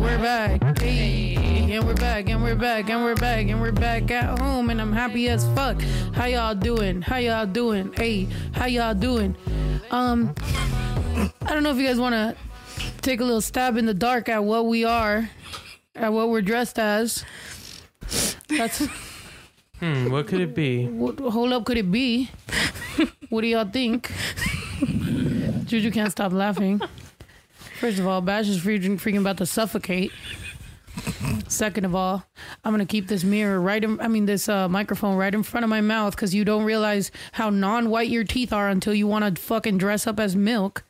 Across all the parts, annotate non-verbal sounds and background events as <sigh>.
we're back. Hey, and we're back, and we're back, and we're back, and we're back at home, and I'm happy as fuck. How y'all doing? How y'all doing? Hey, how y'all doing? Um, I don't know if you guys want to take a little stab in the dark at what we are, at what we're dressed as. That's <laughs> Hmm, what could it be? what hold up could it be? <laughs> what do y'all think? <laughs> Juju can't stop laughing. First of all, Bash is freaking, freaking about to suffocate. Second of all, I'm gonna keep this mirror right in, I mean this uh, microphone right in front of my mouth because you don't realize how non-white your teeth are until you want to fucking dress up as milk.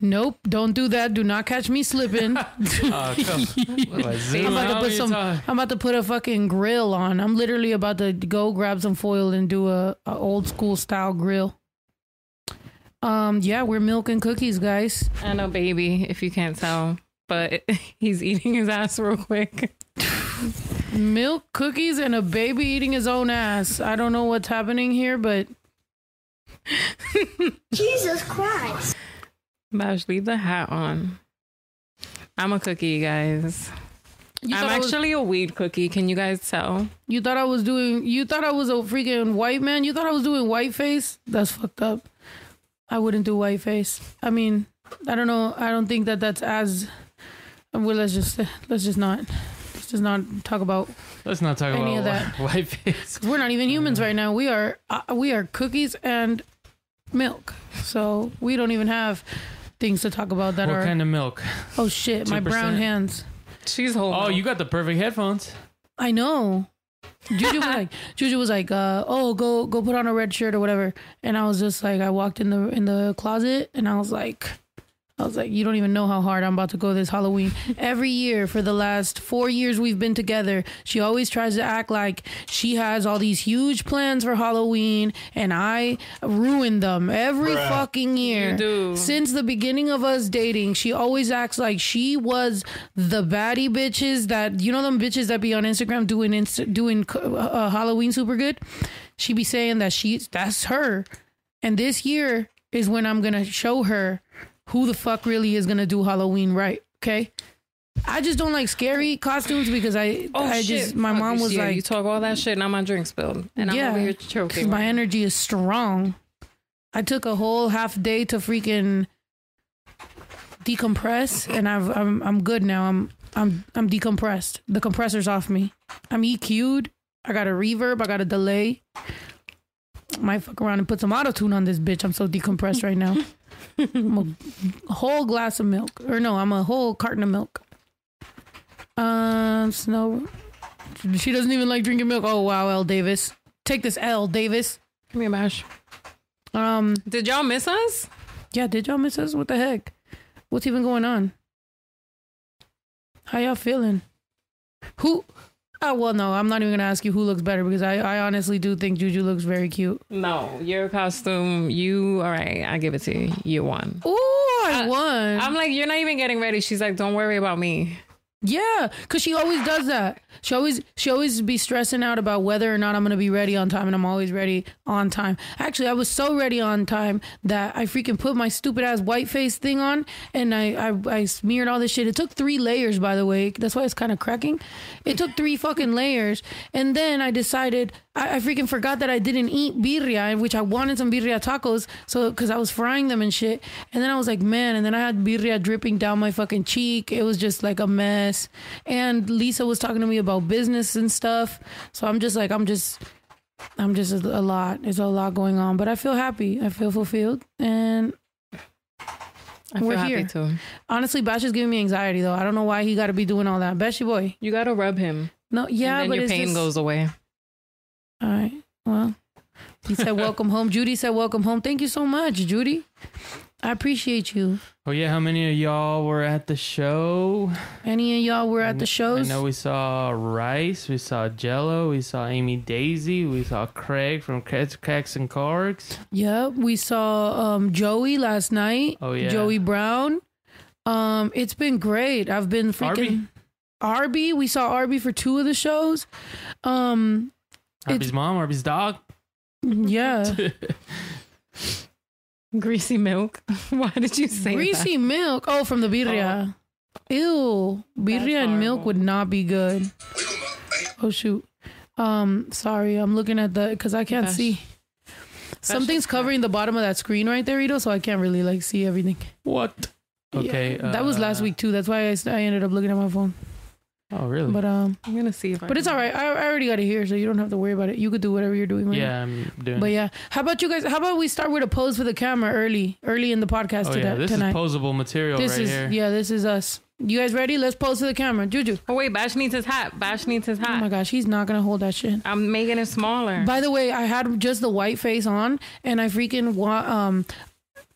Nope, don't do that. Do not catch me slipping. Uh, <laughs> come. Like, <laughs> I'm about to put some. I'm about to put a fucking grill on. I'm literally about to go grab some foil and do a, a old school style grill. Um, yeah, we're milking cookies, guys. I know, baby, if you can't tell, but <laughs> he's eating his ass real quick. Milk cookies and a baby eating his own ass. I don't know what's happening here, but <laughs> Jesus Christ. Bash, leave the hat on. I'm a cookie, guys. you I'm thought, I was, actually a weed cookie. Can you guys tell? you thought I was doing. You thought I was a freaking white man. You thought I was doing white face. That's fucked up. I wouldn't do white face. I mean, I don't know. I don't think that that's as. Well, let's just let's just not let's just not talk about Let's not talk Any about of that. <laughs> white face. <laughs> We're not even humans right now. We are uh, we are cookies and milk. So we don't even have things to talk about that What are. kind of milk? oh shit! My brown hands. She's holding. Oh, you got the perfect headphones. I know. Juju was like, Juju was like, uh, oh, go go put on a red shirt or whatever. And I was just like, I walked in the in the closet and I was like, I was like, you don't even know how hard I'm about to go this Halloween. Every year for the last four years we've been together, she always tries to act like she has all these huge plans for Halloween, and I ruin them every fucking year. You do. Since the beginning of us dating, she always acts like she was the baddie bitches that you know them bitches that be on Instagram doing inst- doing uh, Halloween super good. She be saying that she's that's her, and this year is when I'm gonna show her who the fuck really is gonna do Halloween right. Okay. I just don't like scary costumes because I, Oh, I shit. just, my Fuck, mom was like, you talk all that shit, and my drink spilled, and I'm over here choking. my energy is strong. I took a whole half day to freaking decompress, and I've, I'm I'm good now. I'm I'm I'm decompressed. The compressor's off me. I'm EQ'd. I got a reverb. I got a delay. Might fuck around and put some auto tune on this bitch. I'm so decompressed right now. <laughs> I'm a whole glass of milk, or no, I'm a whole carton of milk. Um, Snow. She doesn't even like drinking milk. Oh wow, L Davis, take this L Davis. Give me a Bash. Um, Did y'all miss us? yeah, did y'all miss us? What the heck? What's even going on? How y'all feeling? Who? Oh well, no, I'm not even gonna ask you who looks better because I, I honestly do think Juju looks very cute. No, your costume. You all right? I give it to you. You won. Ooh, I Uh, won. I'm like, you're not even getting ready. She's like, don't worry about me. Yeah, cause she always does that. She always she always be stressing out about whether or not I'm gonna be ready on time, and I'm always ready on time. Actually, I was so ready on time that I freaking put my stupid ass white face thing on, and I I, I smeared all this shit. It took three layers, by the way. That's why it's kind of cracking. It took three fucking layers, and then I decided I, I freaking forgot that I didn't eat birria, which I wanted some birria tacos, so because I was frying them and shit. And then I was like, man, and then I had birria dripping down my fucking cheek. It was just like a mess. And Lisa was talking to me about business and stuff. So I'm just like, I'm just, I'm just a, lot. There's a lot going on, but I feel happy. I feel fulfilled, and I feel We're happy here. too. honestly, Bash is giving me anxiety though. I don't know why he got to be doing all that. Beshy boy, You gotta rub him. no, yeah, and then but your pain just, goes away. All right. Well, he said, "Welcome home." Judy said, "Welcome home." Thank you so much, Judy. I appreciate you. Oh yeah, how many of y'all were at the show? Any of y'all were at the shows? I know we saw Rice, we saw Jello, we saw Amy Daisy, we saw Craig from Cracks, and Cargs. Yep, we saw um, Joey last night. Oh yeah, Joey Brown. Um, it's been great. I've been freaking Arby. We saw Arby for two of the shows. Um, Arby's mom, Arby's dog. yeah, <laughs> Greasy milk. <laughs> Why did you say greasy milk. Oh, from the birria. Ew, birria and milk would not be good. Oh shoot. Um, sorry, I'm looking at the because I can't That's- see. Something's covering the bottom of that screen right there, Ito, so I can't really like see everything. What? Okay. Yeah, that was last uh, week too. That's why I, I ended up looking at my phone. Oh, really? But um, I'm gonna see if I. but it's all right. I, I already got it here, so you don't have to worry about it. You could do whatever you're doing. Right yeah, I'm doing. But yeah, how about you guys? How about we start with a pose for the camera early, early in the podcast oh today, yeah, this tonight. is posable material this right is here. yeah, this is us. You guys ready? Let's pose to the camera. Juju. Oh wait, Bash needs his hat. Bash needs his hat. Oh my gosh, he's not gonna hold that shit. I'm making it smaller. By the way, I had just the white face on, and I freaking wa- um,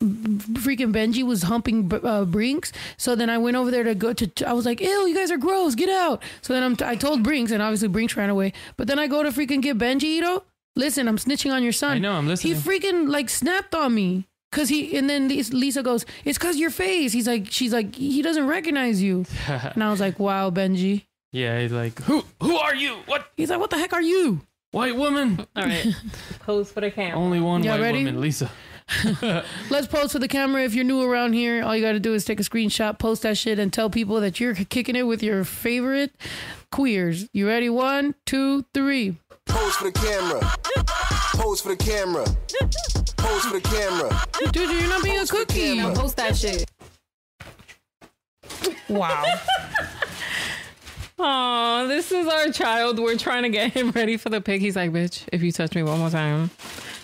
freaking Benji was humping uh, Brinks. So then I went over there to go to. I was like, "Ew, you guys are gross. Get out." So then I'm I told Brinks, and obviously Brinks ran away. But then I go to freaking get Benji. Ito, listen, I'm snitching on your son. I know. I'm listening. He freaking like snapped on me. Cause he and then Lisa goes, "It's cause your face." He's like, "She's like, he doesn't recognize you." <laughs> And I was like, "Wow, Benji." yeah, he's like, who? Who are you? What? He's like, "What the heck are you?" White woman? all right, <laughs> pose for the camera. Only one Yeah, white ready? woman, Lisa. <laughs> Let's post for the camera. If you're new around here, all you got to do is take a screenshot, post that shit, and tell people that you're kicking it with your favorite queers. You ready? One, two, three. Pose for the camera. Pose for the camera. Pose for the camera. Dude, you're not being a Post for the cookie. camera. Post that shit. Wow. <laughs> Oh, this is our child. We're trying to get him ready for the pic. He's like, bitch, if you touch me one more time.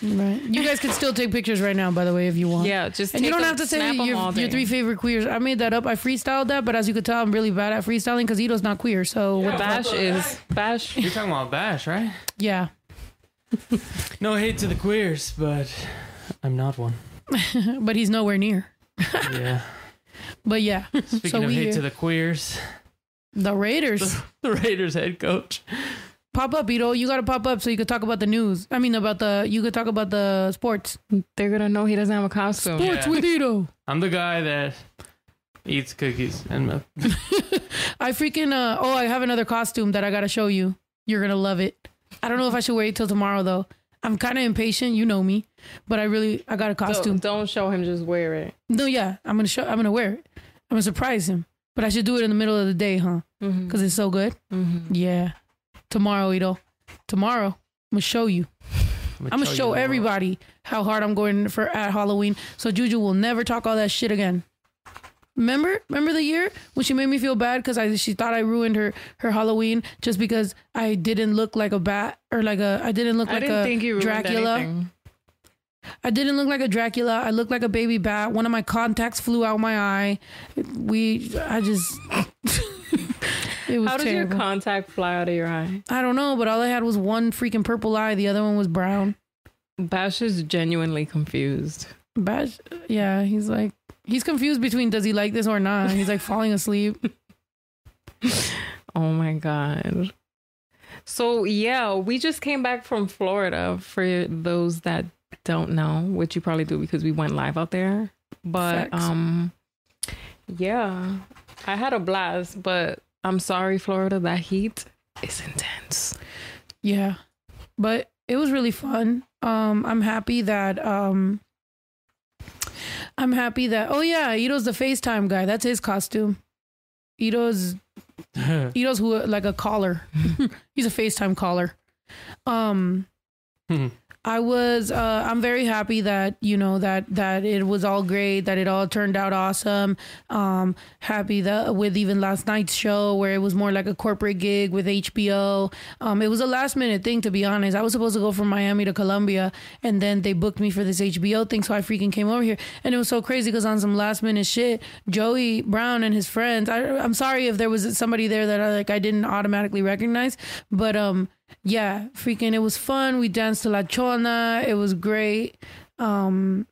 Right. You guys can still take pictures right now, by the way, if you want. Yeah, just And you don't a- have to say snap 'em your, your three favorite queers. I made that up. I freestyled that, but as you could tell, I'm really bad at freestyling because Ito's not queer. So, what? Bash is Bash. You're talking about Bash, right? yeah. <laughs> No hate to the queers, but I'm not one. <laughs> But he's nowhere near. Yeah. <laughs> But yeah, Speaking So of we hate here. to the queers, the Raiders. the Raiders head coach. Pop up, Ito. You got to pop up so you could talk about the news. I mean, about the, you could talk about the sports. They're gonna know he doesn't have a costume. Yeah. Sports with Ito. <laughs> I'm the guy that eats cookies and milk. <laughs> I freaking uh oh, I have another costume that I gotta show you. You're gonna love it. I don't know if I should wait till tomorrow though. I'm kind of impatient, you know me, but I really I got a costume. Don't, don't show him. Just wear it. No, yeah, I'm gonna show. I'm gonna wear it. I'm gonna surprise him. But I should do it in the middle of the day, huh? Mm-hmm. Because it's so good. Mm-hmm. Yeah. Tomorrow, Ito. Tomorrow, I'm gonna show you. I'm gonna you show the world. everybody how hard I'm going for at Halloween. So Juju will never talk all that shit again. Remember? Remember the year when she made me feel bad because I she thought I ruined her her Halloween just because I didn't look like a bat or like a I didn't look I like didn't a think you Dracula. anything. I didn't look like a Dracula. I looked like a baby bat. One of my contacts flew out my eye. We I just <laughs> it was How did your contact fly out of your eye? I don't know, but all I had was one freaking purple eye. The other one was brown. Bash is genuinely confused. Bash, yeah, he's like he's confused between does he like this or not. He's like falling asleep. <laughs> Oh my god. So yeah, we just came back from Florida for those that don't know, which you probably do because we went live out there. But Facts. um yeah, I had a blast, but I'm sorry Florida, that heat is intense. Yeah, but it was really fun. Um, I'm happy that um, I'm happy that oh yeah, Ito's the FaceTime guy. That's his costume. Ito's <laughs> Ito's who like a caller. <laughs> He's a FaceTime caller. Um <laughs> I was uh I'm very happy that you know that that it was all great that it all turned out awesome. Um happy that with even last night's show where it was more like a corporate gig with HBO. Um it was a last minute thing to be honest. I was supposed to go from Miami to Columbia and then they booked me for this HBO thing so I freaking came over here and it was so crazy cuz on some last minute shit Joey Brown and his friends I I'm sorry if there was somebody there that I like I didn't automatically recognize but um yeah, freaking it was fun. We danced to La Chona. It was great. Um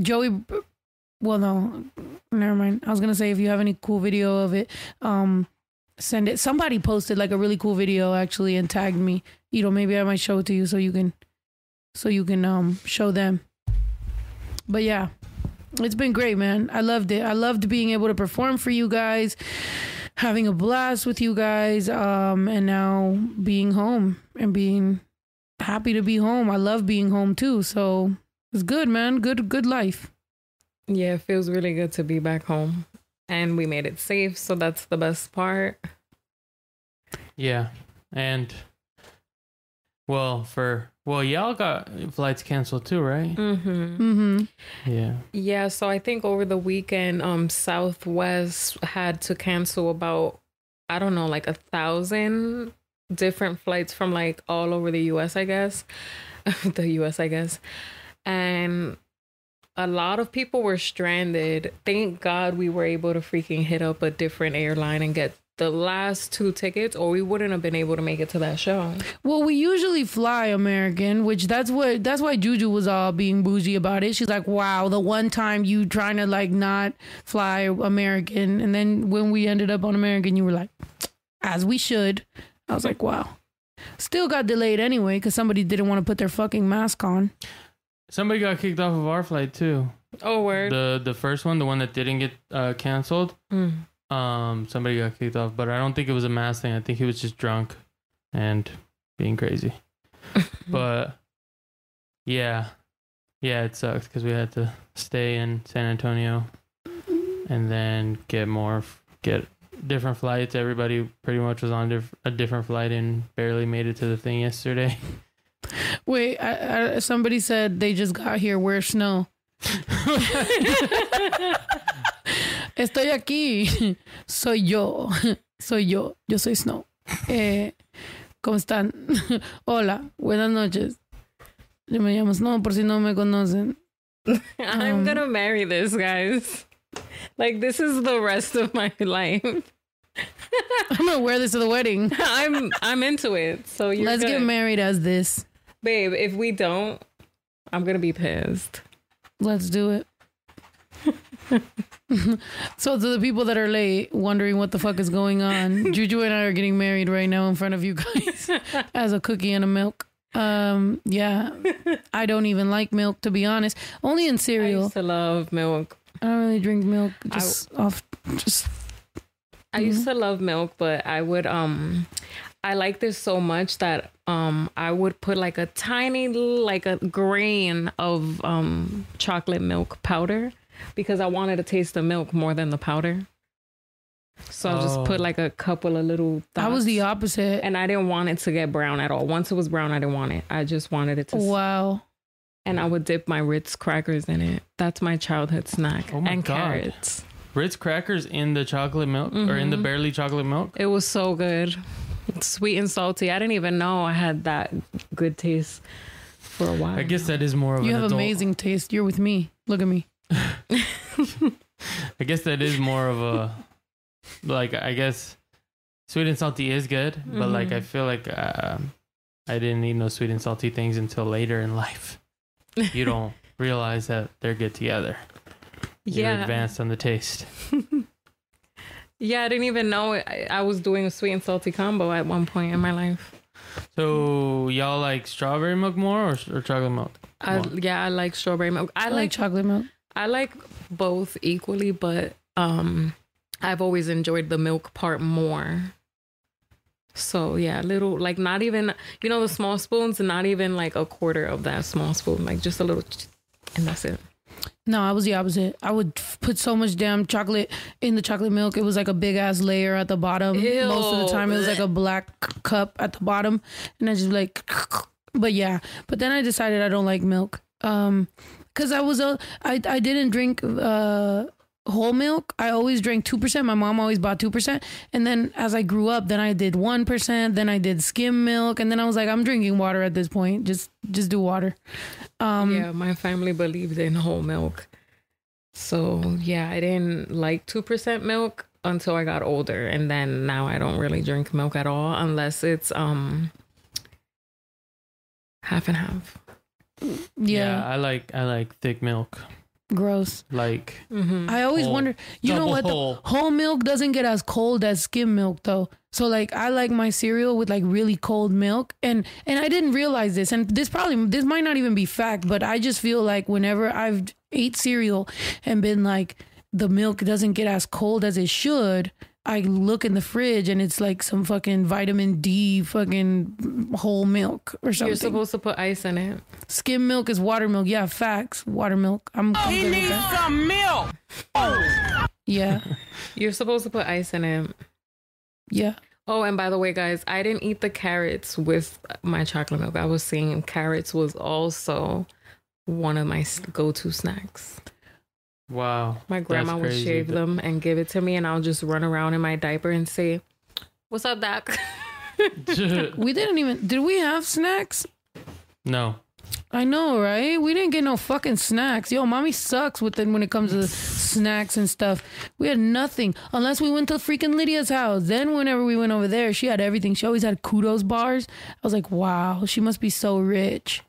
Joey well no, never mind. I was gonna say if you have any cool video of it, um send it. Somebody posted like a really cool video actually and tagged me. You know, maybe I might show it to you so you can so you can um show them. But yeah, it's been great, man. I loved it. I loved being able to perform for you guys having a blast with you guys um and now being home and being happy to be home i love being home too so it's good man good good life Yeah, it feels really good to be back home. and we made it safe. So that's the best part. Yeah, and well, for well, y'all got flights canceled too, right? Mm-hmm. Mm-hmm. Yeah. Yeah, so I think over the weekend, um, Southwest had to cancel about I don't know, like a thousand different flights from like all over the US, I guess. <laughs> the US, I guess. And a lot of people were stranded. Thank God we were able to freaking hit up a different airline and get the last two tickets, or we wouldn't have been able to make it to that show. Well, we usually fly American, which that's what that's why Juju was all being bougie about it. She's like, "Wow, the one time you trying to like not fly American, and then when we ended up on American, you were like, as we should." I was like, "Wow." Still got delayed anyway because somebody didn't want to put their fucking mask on. Somebody got kicked off of our flight too. Oh, word. The the first one, the one that didn't get uh, canceled. Mm. Um, somebody got kicked off, but I don't think it was a mass thing. I think he was just drunk and being crazy. <laughs> but yeah, yeah, it sucked because we had to stay in San Antonio and then get more, get different flights. Everybody pretty much was on diff- a different flight and barely made it to the thing yesterday. <laughs> Wait, I, I, somebody said they just got here. Where's snow? <laughs> Estoy aquí. <laughs> Soy yo. <laughs> Soy yo. Yo soy Snow. Eh, ¿Cómo están? <laughs> Hola. Buenas noches. Yo me llamo Snow por si no me conocen. I'm Um, gonna marry this, guys. Like this is the rest of my life. I'm gonna wear this to the wedding. I'm I'm into it. So you're Let's get married as this. babe. If we don't, I'm gonna be pissed. Let's do it. <laughs> so to the people that are late, wondering what the fuck is going on, <laughs> Juju and I are getting married right now in front of you guys <laughs> as a cookie and a milk. Um, yeah, I don't even like milk to be honest. Only in cereal. I used to love milk. I don't really drink milk. Just off, just I used to love milk, but I would um I like this so much that um I would put like a tiny like a grain of um chocolate milk powder because I wanted to taste the milk more than the powder. So I just Oh. put like a couple of little I was the dots. opposite. and I didn't want it to get brown at all. Once it was brown, I didn't want it. I just wanted it to Wow. and I would dip my Ritz crackers in it. That's my childhood snack. Oh my and God. carrots. Ritz crackers in the chocolate milk or in the Mhm. barely chocolate milk. It was so good. Sweet and salty. I didn't even know I had that good taste for a while. I guess that is more of a You an have adult. amazing taste. You're with me. Look at me. I guess that is more of a like I guess sweet and salty is good, but like Mhm. I feel like uh, I didn't eat no sweet and salty things until later in life. You <laughs> don't realize that they're good together. You're yeah. advanced on the taste. <laughs> Yeah, I didn't even know I, I was doing a sweet and salty combo at one point in my life. So y'all like strawberry milk more or, or chocolate milk? I, yeah, I like strawberry milk. I I like like chocolate milk. I like both equally, but um I've always enjoyed the milk part more. So yeah, little like not even you know the small spoons, not even like a quarter of that small spoon, like just a little, and that's it. No, I was the opposite. I would f- put so much damn chocolate in the chocolate milk. It was like a big ass layer at the bottom. Most of the time, it was like a black cup at the bottom, and I just like. <laughs> But yeah, but then I decided I don't like milk. Um, cause I was a I I didn't drink uh whole milk. I always drank two percent. My mom always bought two percent, and then as I grew up, then I did one percent. Then I did skim milk, and then I was like, I'm drinking water at this point. Just just do water. Um, yeah, my family believed in whole milk. So yeah, I didn't like two percent milk until I got older, and then now I don't really drink milk at all unless it's um half and half. Yeah, I like I like thick milk. gross. Like Mm-hmm. I always Whole. wonder, you know Double what? the- whole. whole milk doesn't get as cold as skim milk though. So like I like my cereal with like really cold milk and and I didn't realize this and this probably this might not even be fact, but I just feel like whenever I've ate cereal and been like the milk doesn't get as cold as it should, I look in the fridge and it's like some fucking vitamin D fucking whole milk or something. You're supposed to put ice in it. Skim milk is water milk. Yeah, facts. Water milk. I'm, I'm good with that. Yeah. <laughs> You're supposed to put ice in it. Yeah. Oh, and by the way, guys, I didn't eat the carrots with my chocolate milk. I was saying carrots was also one of my go-to snacks. Wow. My grandma would shave them and give it to me, and I'll just run around in my diaper and say, "What's up, Doc?" <laughs> We didn't even did we have snacks? no. I know, right? We didn't get no fucking snacks. Yo, mommy sucks with it when it comes to snacks and stuff. We had nothing unless we went to freaking Lydia's house. Then whenever we went over there, she had everything. She always had kudos bars. I was like, wow, she must be so rich.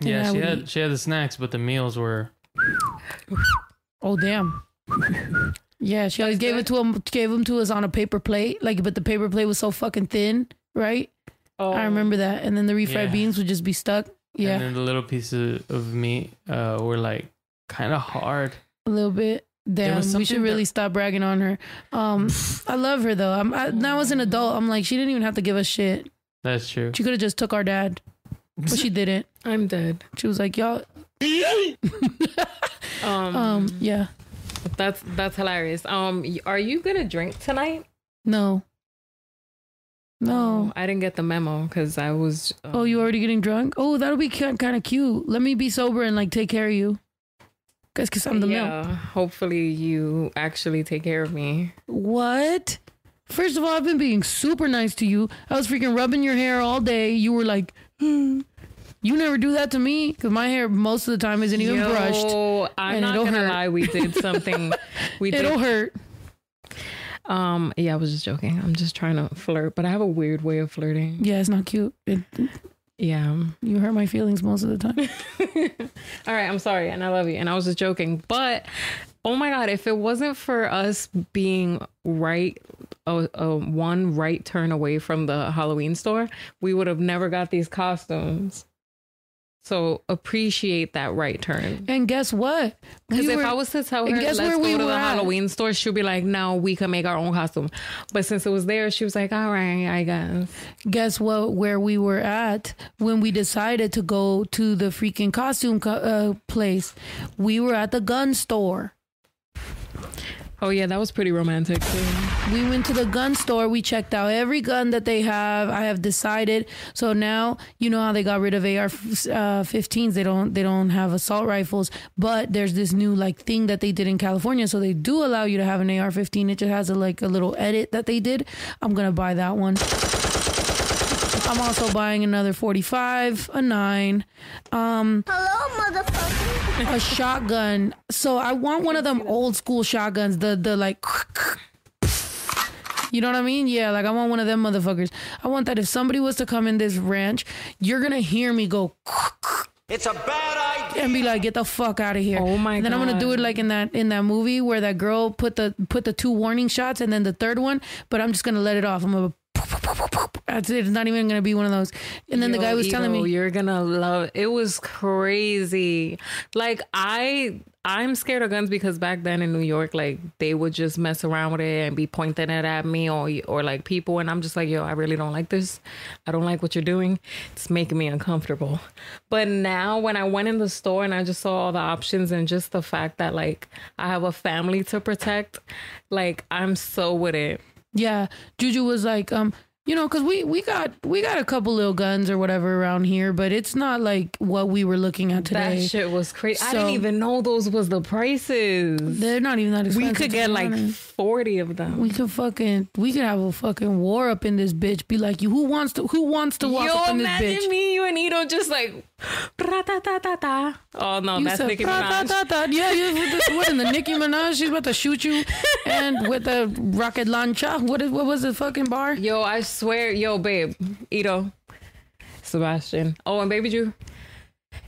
Yeah, she had eat. she had the snacks, but the meals were <laughs> Oh damn. Yeah, she always gave it to him, gave him to us on a paper plate. Like, but the paper plate was so fucking thin, right? Oh, I remember that. And then the refried Yeah. beans would just be stuck. and Yeah, then the little pieces of meat uh were like kind of hard. a little bit. Damn, we should really that- stop bragging on her. Um, I love her though. I'm I, now as an adult, I'm like she didn't even have to give us shit. That's true. She could have just took our dad, but she <laughs> didn't. I'm dead. She was like, y'all. <laughs> Um, Um, yeah, that's that's hilarious. Um, are you gonna drink tonight? no, no. I didn't get the memo because I was. Um, Oh, you already getting drunk? Oh, that'll be kind of cute. Let me be sober and like take care of you. Cause, cause I'm the milk. yeah. Hopefully, you actually take care of me. What? First of all, I've been being super nice to you. I was freaking rubbing your hair all day. You were like, <gasps> "Hmm." You never do that to me because my hair most of the time isn't even Yo, brushed. I'm not gonna hurt. lie. We did <laughs> something. We did. It'll hurt. Um. Yeah, I was just joking. I'm just trying to flirt, but I have a weird way of flirting. Yeah, it's not cute. It, Yeah. you hurt my feelings most of the time. <laughs> All right, I'm sorry, and I love you, and I was just joking. But oh my god, if it wasn't for us being right, a, a one right turn away from the Halloween store, we would have never got these costumes. So appreciate that right turn. And guess what? Because We if were- I was to tell her, guess let's where go we to the were at? Halloween store, she'd be like, no, we can make our own costume. But since it was there, she was like, all right, I guess. guess what? Where we were at when we decided to go to the freaking costume co- uh, place, we were at the gun store. Oh yeah, that was pretty romantic. We went to the gun store. We checked out every gun that they have. I have decided. So now you know how they got rid of AR-15s. Uh, they don't. They don't have assault rifles. But there's this new like thing that they did in California. So they do allow you to have an AR-15. It just has a like a little edit that they did. I'm gonna buy that one. I'm also buying another 45, a nine, um, Hello, motherfucker. a shotgun. So I want one of them old school shotguns. The the like. You know what I mean? Yeah, like I want one of them motherfuckers. I want that if somebody was to come in this ranch, you're gonna hear me go It's a bad idea. and be like, "Get the fuck out of here!" Oh my And then I'm gonna do it like in that in that movie where that girl put the put the two warning shots and then the third one, but I'm just gonna let it off. I'm gonna. That's it. It's not even gonna be one of those. And then the guy was telling me, you're gonna love it was crazy. Like i i'm scared of guns because back then in new york like they would just mess around with it and be pointing it at me or or like people. And i'm just like yo i really don't like this. I don't like what you're doing. It's making me uncomfortable. But now when i went in the store and i just saw all the options and just the fact that like i have a family to protect like i'm so with it. Yeah, Juju was like, um, you know, because we we got we got a couple little guns or whatever around here, but it's not like what we were looking at today. that shit was crazy i didn't even know those was the prices They're not even that expensive. We could get like 40 of them. we could fucking we could have a fucking war up in this bitch. Be like, you who wants to who wants to walk Yo, up in this imagine bitch? me, you and Ito just like, "Ra-ta-ta-ta-ta." oh no, You that's said, Nicki "Pra, ta, Minaj. ta, ta." Yeah, you with this, what in the Nicki Minaj? She's about to shoot you, and with the rocket launcher. What is what was the fucking bar? Yo, I swear, yo, babe, Ito, Sebastian. Oh, and baby Drew.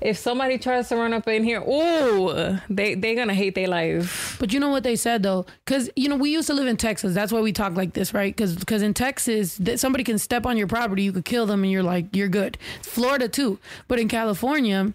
If somebody tries to run up in here, oh, they they gonna hate their life. But you know what they said though, because you know we used to live in Texas. That's why we talk like this, right? Because because in Texas, that somebody can step on your property, you could kill them, and you're like you're good. Florida too, but in California.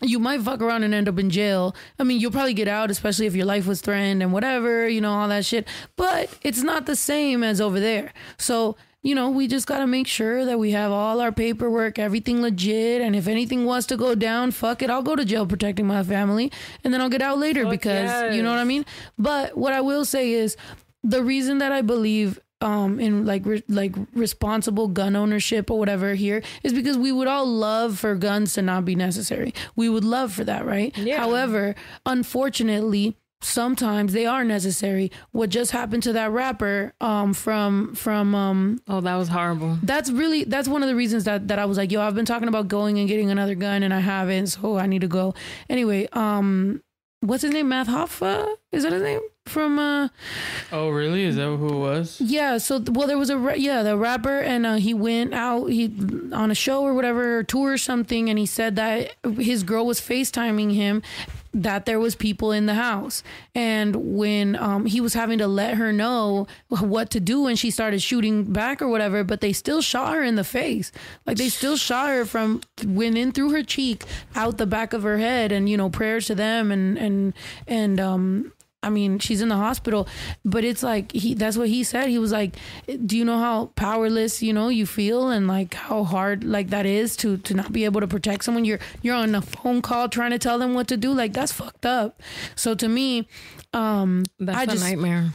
You might fuck around and end up in jail. I mean, you'll probably get out, especially if your life was threatened and whatever, you know, all that shit. But it's not the same as over there. So you know, we just got to make sure that we have all our paperwork, everything legit. And if anything was to go down, fuck it, I'll go to jail protecting my family and then I'll get out later Fuck because you know what I mean? But what I will say is the reason that I believe um in like re- like responsible gun ownership or whatever here is because we would all love for guns to not be necessary. We would love for that, right? Yeah. However, unfortunately, sometimes they are necessary. What just happened to that rapper um from from um Oh, that was horrible. that's really that's one of the reasons that that I was like, yo, I've been talking about going and getting another gun and I haven't, so I need to go. Anyway, um what's his name? Math Hoffa? Is that his name? From uh Oh, really? Is that who it was? yeah, so well there was a ra- yeah, the rapper and uh, he went out he on a show or whatever, or tour or something and he said that his girl was FaceTiming him that there was people in the house. And when um, he was having to let her know what to do and she started shooting back or whatever but they still shot her in the face. Like they still shot her from went in through her cheek out the back of her head and you know prayers to them and and and um I mean, she's in the hospital, but it's like he that's what he said. He was like, "Do you know how powerless, you know, you feel and like how hard like that is to to not be able to protect someone you're you're on a phone call trying to tell them what to do. Like that's fucked up." So to me, um That's I a just nightmare.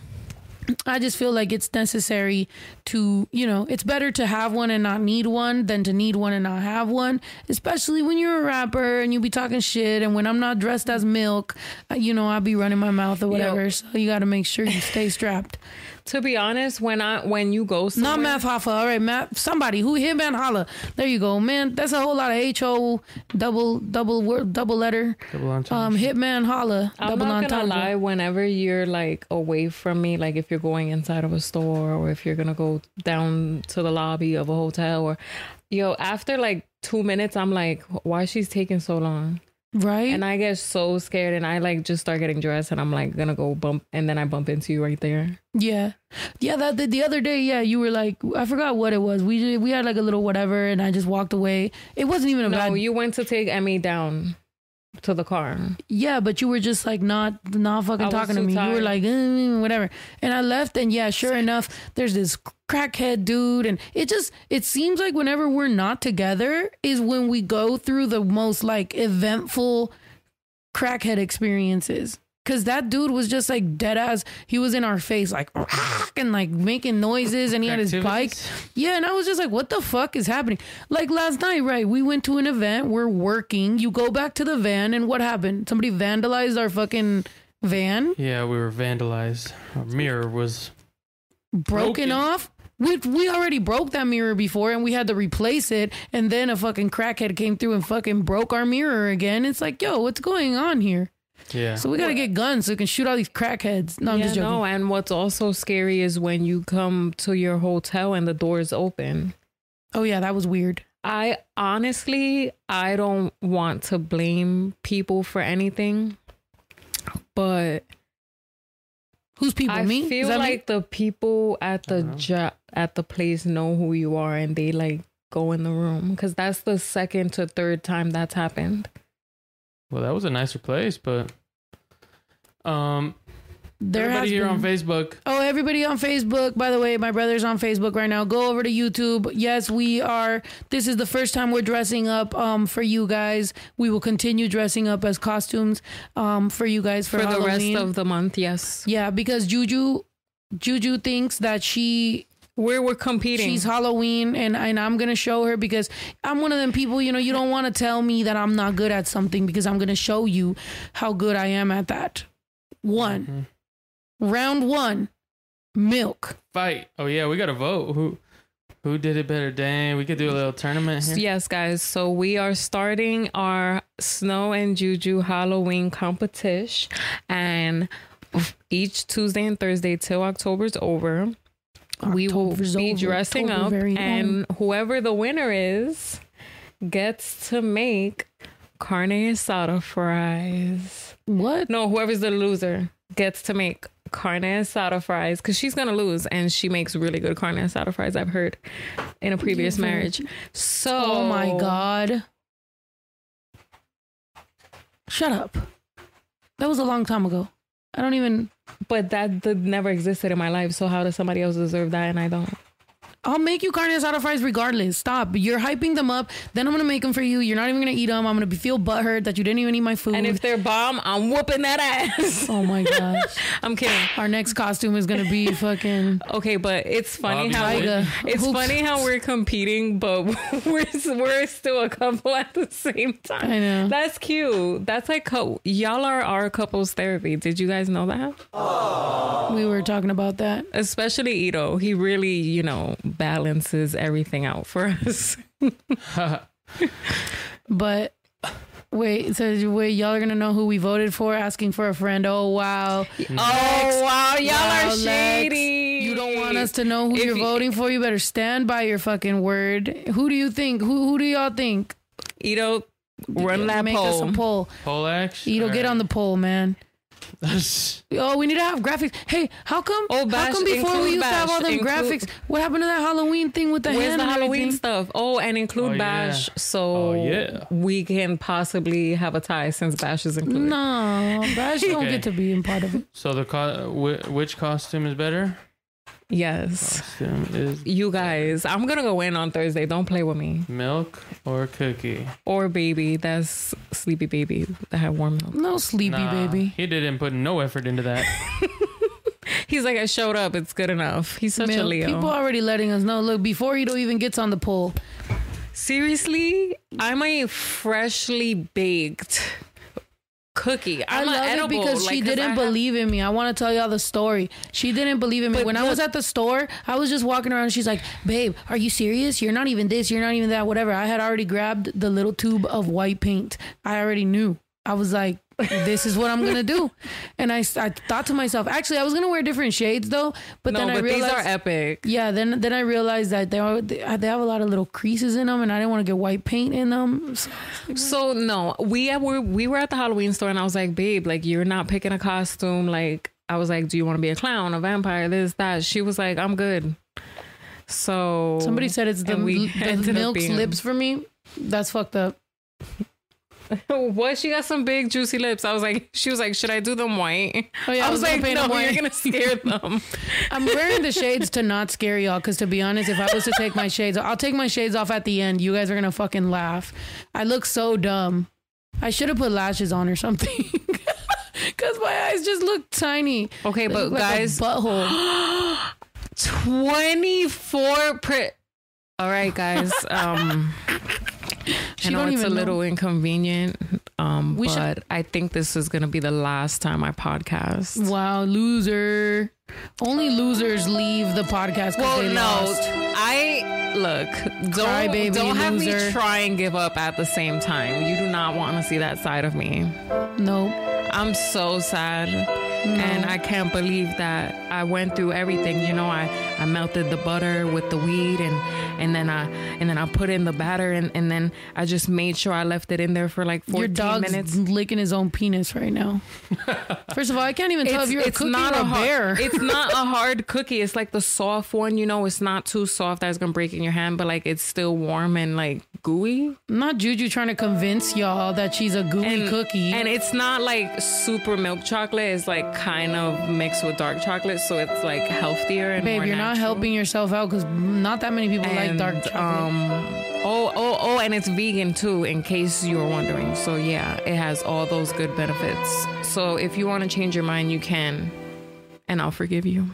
I just feel like it's necessary to, you know, it's better to have one and not need one than to need one and not have one, especially when you're a rapper and you be talking shit. And when I'm not dressed as milk, uh, you know, I'll be running my mouth or whatever. So you got to make sure you stay strapped. To be honest, when I when you go somewhere, Not Math Hoffa. All right, Matt. Somebody who Hitman Holla. There you go, man. That's a whole lot of H O double double word double letter. Double entendre. Um, Hitman Holla. I'm double not gonna lie. Whenever you're like away from me, like if you're going inside of a store or if you're gonna go down to the lobby of a hotel, or yo, after like two minutes, I'm like, why she's taking so long? Right. And I get so scared, and I like just start getting dressed, and I'm like gonna go bump, and then I bump into you right there. Yeah, yeah. That the, the other day, yeah, you were like, I forgot what it was. We did, we had like a little whatever, and I just walked away. It wasn't even a No, bad. you went to take Emmy down to the car. yeah, but you were just like not not fucking talking to me. You were like "Mm, whatever, and I left. And yeah, sure enough, there's this crackhead dude, and it just it seems like whenever we're not together is when we go through the most like eventful crackhead experiences. Cause that dude was just like dead ass. He was in our face, like <laughs> and like making noises, and he had his bike. Yeah, and I was just like, what the fuck is happening? Like last night, right? We went to an event, we're working. You go back to the van, and what happened? Somebody vandalized our fucking van, Yeah, we were vandalized. Our mirror was. broken Broken. off. We, we already broke that mirror before and we had to replace it. And then a fucking crackhead came through and fucking broke our mirror again. It's like, yo, what's going on here? Yeah. So we got to get guns so we can shoot all these crackheads. No, I'm yeah, just joking. no, and what's also scary is when you come to your hotel and the door is open. Oh, yeah, that was weird. I honestly, I don't want to blame people for anything, but Who's people? I me? Feel that me? like the people at the Uh-huh. job at the place know who you are and they like go in the room because that's the second to third time that's happened. Well, that was a nicer place, but. Um, there everybody has here on Facebook. Oh, everybody on Facebook. By the way, my brother's on Facebook right now. Go over to YouTube. Yes, we are. This is the first time we're dressing up um, for you guys. We will continue dressing up as costumes um, for you guys for, For, the rest of the month, yes. yeah, because Juju, Juju thinks that she We're we're competing. she's Halloween, and and I'm gonna show her because I'm one of them people. You know, you don't want to tell me that I'm not good at something because I'm gonna show you how good I am at that. One, Mhm. round one, milk. Fight. Oh yeah, we got to vote. Who who did it better? Dang, we could do a little tournament here. Yes, guys. So we are starting our Snow and Juju Halloween competition, and each Tuesday and Thursday till October's over, we will be dressing up, and whoever the winner is gets to make carne asada fries. What? No, whoever's the loser gets to make carne asada fries because she's gonna lose, and she makes really good carne asada fries. I've heard in a previous marriage. So, Oh my god. Shut up. That was a long time ago. I don't even But that never existed in my life. So how does somebody else deserve that and I don't? I'll make you carne asada fries regardless. Stop. You're hyping them up. Then I'm gonna make them for you. You're not even gonna eat them. I'm gonna be feel butthurt that you didn't even eat my food. And if they're bomb, I'm whooping that ass. oh my gosh. <laughs> I'm kidding. Our next costume is gonna be fucking Okay, but it's funny Bobby how White. Tiger. it's Hoops. funny how we're competing, but <laughs> we're we're still a couple at the same time. I know. That's cute. That's like cou- y'all are our couples therapy. Did you guys know that? We were talking about that. Especially Ito. He really, you know, balances everything out for us. <laughs> But wait, so wait, y'all are gonna know who we voted for? Asking for a friend. Oh wow. Oh wow, y'all Wow, are Lex. shady. You don't want us to know who If you're you- voting for. You better stand by your fucking word. Who do you think? Who who do y'all think? Ito, run that Make us poll. a poll. Poleax. Ito, get on the poll, man. The. <laughs> Oh, we need to have graphics. Hey, how come? Oh, how Bash, come before we include used to have all Bash, them include- graphics? What happened to that Halloween thing with the Where's hand the Halloween everything? stuff? Oh, and include Oh, yeah. Bash, so Oh, yeah. we can possibly have a tie since Bash is included. No, Bash <laughs> don't get to be in part of it. So the co- wh- which costume is better? Yes, Costume is you guys. I'm gonna go in on Thursday. Don't play with me milk or cookie. or baby. That's sleepy baby that had warm milk. No sleepy Nah, baby. He didn't put no effort into that. <laughs> He's like, I showed up. It's good enough. He's such a Milk. Leo. People already letting us know. Look, before Ito even gets on the pole. Seriously, I'm a freshly baked cookie. I I'm love not it because like, she didn't have- believe in me. I want to tell y'all the story. She didn't believe in me. But when I was at the store, I was just walking around. She's like, "Babe, are you serious? You're not even this. You're not even that. Whatever." I had already grabbed the little tube of white paint. I already knew. I was like, "This is what I'm gonna do," and I, I thought to myself, actually, I was gonna wear different shades though. But No, then I but these realized, are epic. yeah, then then I realized that they are they have a lot of little creases in them, and I didn't want to get white paint in them. So, So no, we were we were at the Halloween store and I was like, babe, like you're not picking a costume. Like I was like, do you want to be a clown, a vampire, this that? She was like, I'm good. So somebody said it's the, we <laughs> the milk's lips for me. That's fucked up. <laughs> what? She got some big juicy lips. I was like, she was like, should I do them white? Oh, yeah, I I was was like, no, you're gonna scare <laughs> them. I'm wearing the shades to not scare y'all. Because to be honest, if I was to take my shades, I'll take my shades off at the end. You guys are gonna fucking laugh. I look so dumb. I should have put lashes on or something. <laughs> Cause my eyes just look tiny. Okay, They but like guys, butthole. <gasps> 24 pre- all right guys um <laughs> She I know it's a little know. inconvenient um We but should- i think this is gonna be the last time i podcast Wow, loser. Only losers leave the podcast well no lost. i look don't Crybaby don't have me loser. try and give up at the same time you do not want to see that side of me Nope. i'm so sad and I can't believe that I went through everything. You know, I, I melted the butter with the weed and and then I and then I put in the batter and, and then I just made sure I left it in there for like 14 Your dog's minutes. licking his own penis right now. <laughs> First of all, I can't even tell if you're a cookie or a hard, bear. it's <laughs> not a hard cookie. It's like the soft one, you know, it's not too soft that it's gonna break in your hand, but like it's still warm and like gooey. not Juju trying to convince y'all that she's a gooey And, cookie. And it's not like super milk chocolate, it's like kind of mixed with dark chocolate, so it's like healthier and Babe, you're not helping yourself out because not that many people like dark chocolate. Um, oh, oh, oh, and it's vegan too, in case you were wondering. So yeah, it has all those good benefits. So if you want to change your mind, you can, and I'll forgive you.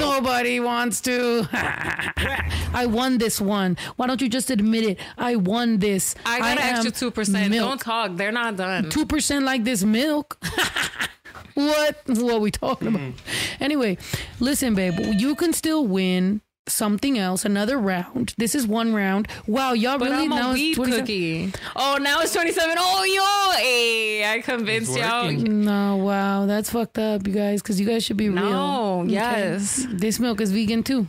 Nobody wants to. <laughs> I won this one. Why don't you just admit it? I won this. I got an extra two percent. Don't Milk. talk. They're not done. Two percent like this milk. <laughs> what? What are we talking about? Hmm. Anyway, listen, babe. You can still win something else. Another round. This is one round. Wow, y'all But really I'm now a it's weed 27 cookie. Oh, now it's 27. Oh, yo, hey, I convinced y'all. No, wow, that's fucked up, you guys. Because you guys should be real. No, Okay. yes. This milk is vegan too.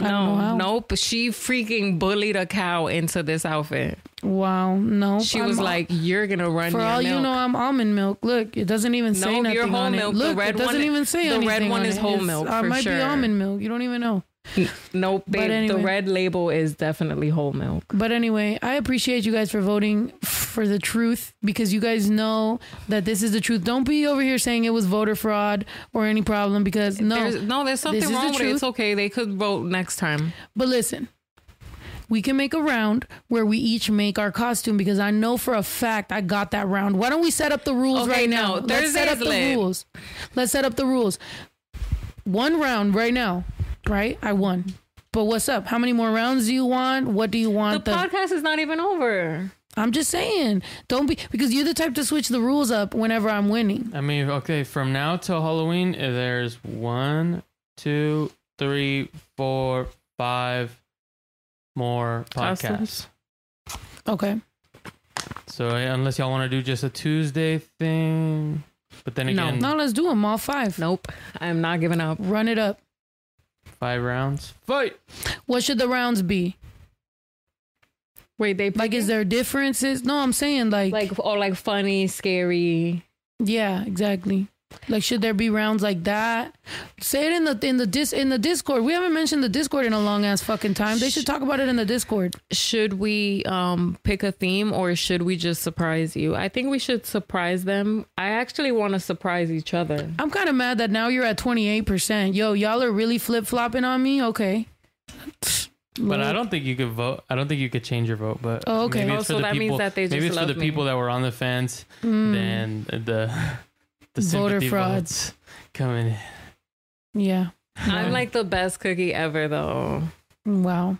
I No, nope. She freaking bullied a cow into this outfit. Wow, no. She I'm was like, "You're gonna run." For your all you know, I'm almond milk. Look, it doesn't even say No, nothing you're whole on milk. it. The Look, it doesn't even say the red one on is it. whole It's- milk I for might be almond milk. You don't even know. <laughs> Nope. But babe, anyway. The red label is definitely whole milk. But anyway, I appreciate you guys for voting for the truth because you guys know that this is the truth. Don't be over here saying it was voter fraud or any problem because no. There's, no, there's something this is the wrong with it. truth. It's okay. They could vote next time. But listen, we can make a round where we each make our costume because I know for a fact I got that round. Why don't we set up the rules Okay, right no, now? Let's set Thursday's up the lit. rules. Let's set up the rules. One round right now, right? I won. But what's up? How many more rounds do you want? What do you want? The, podcast is not even over. I'm just saying. Don't be because you're the type to switch the rules up whenever I'm winning. I mean, okay, from now till Halloween, there's one, two, three, four, five more podcasts. Okay. So unless y'all want to do just a Tuesday thing, but then No. again, Now let's do them all five. Nope. I'm not giving up. Run it up. five rounds. Fight. What should the rounds be? Wait, they Like, is there differences? No, I'm saying like, like or like funny, scary? yeah, exactly. Like, should there be rounds like that? Say it in the in the dis in the Discord. We haven't mentioned the Discord in a long ass fucking time. They should talk about it in the Discord. Should we um pick a theme or should we just surprise you? I think we should surprise them. I actually want to surprise each other. I'm kind of mad that now you're at 28. percent Yo, y'all are really flip flopping on me. Okay. But I don't think you could vote. I don't think you could change your vote. But Oh, okay. maybe Oh, it's so the that means people. that they maybe just it's for the me. people that were on the fence. Mm, Then the the Voter frauds coming. in. yeah. I'm like the best cookie ever though. Wow.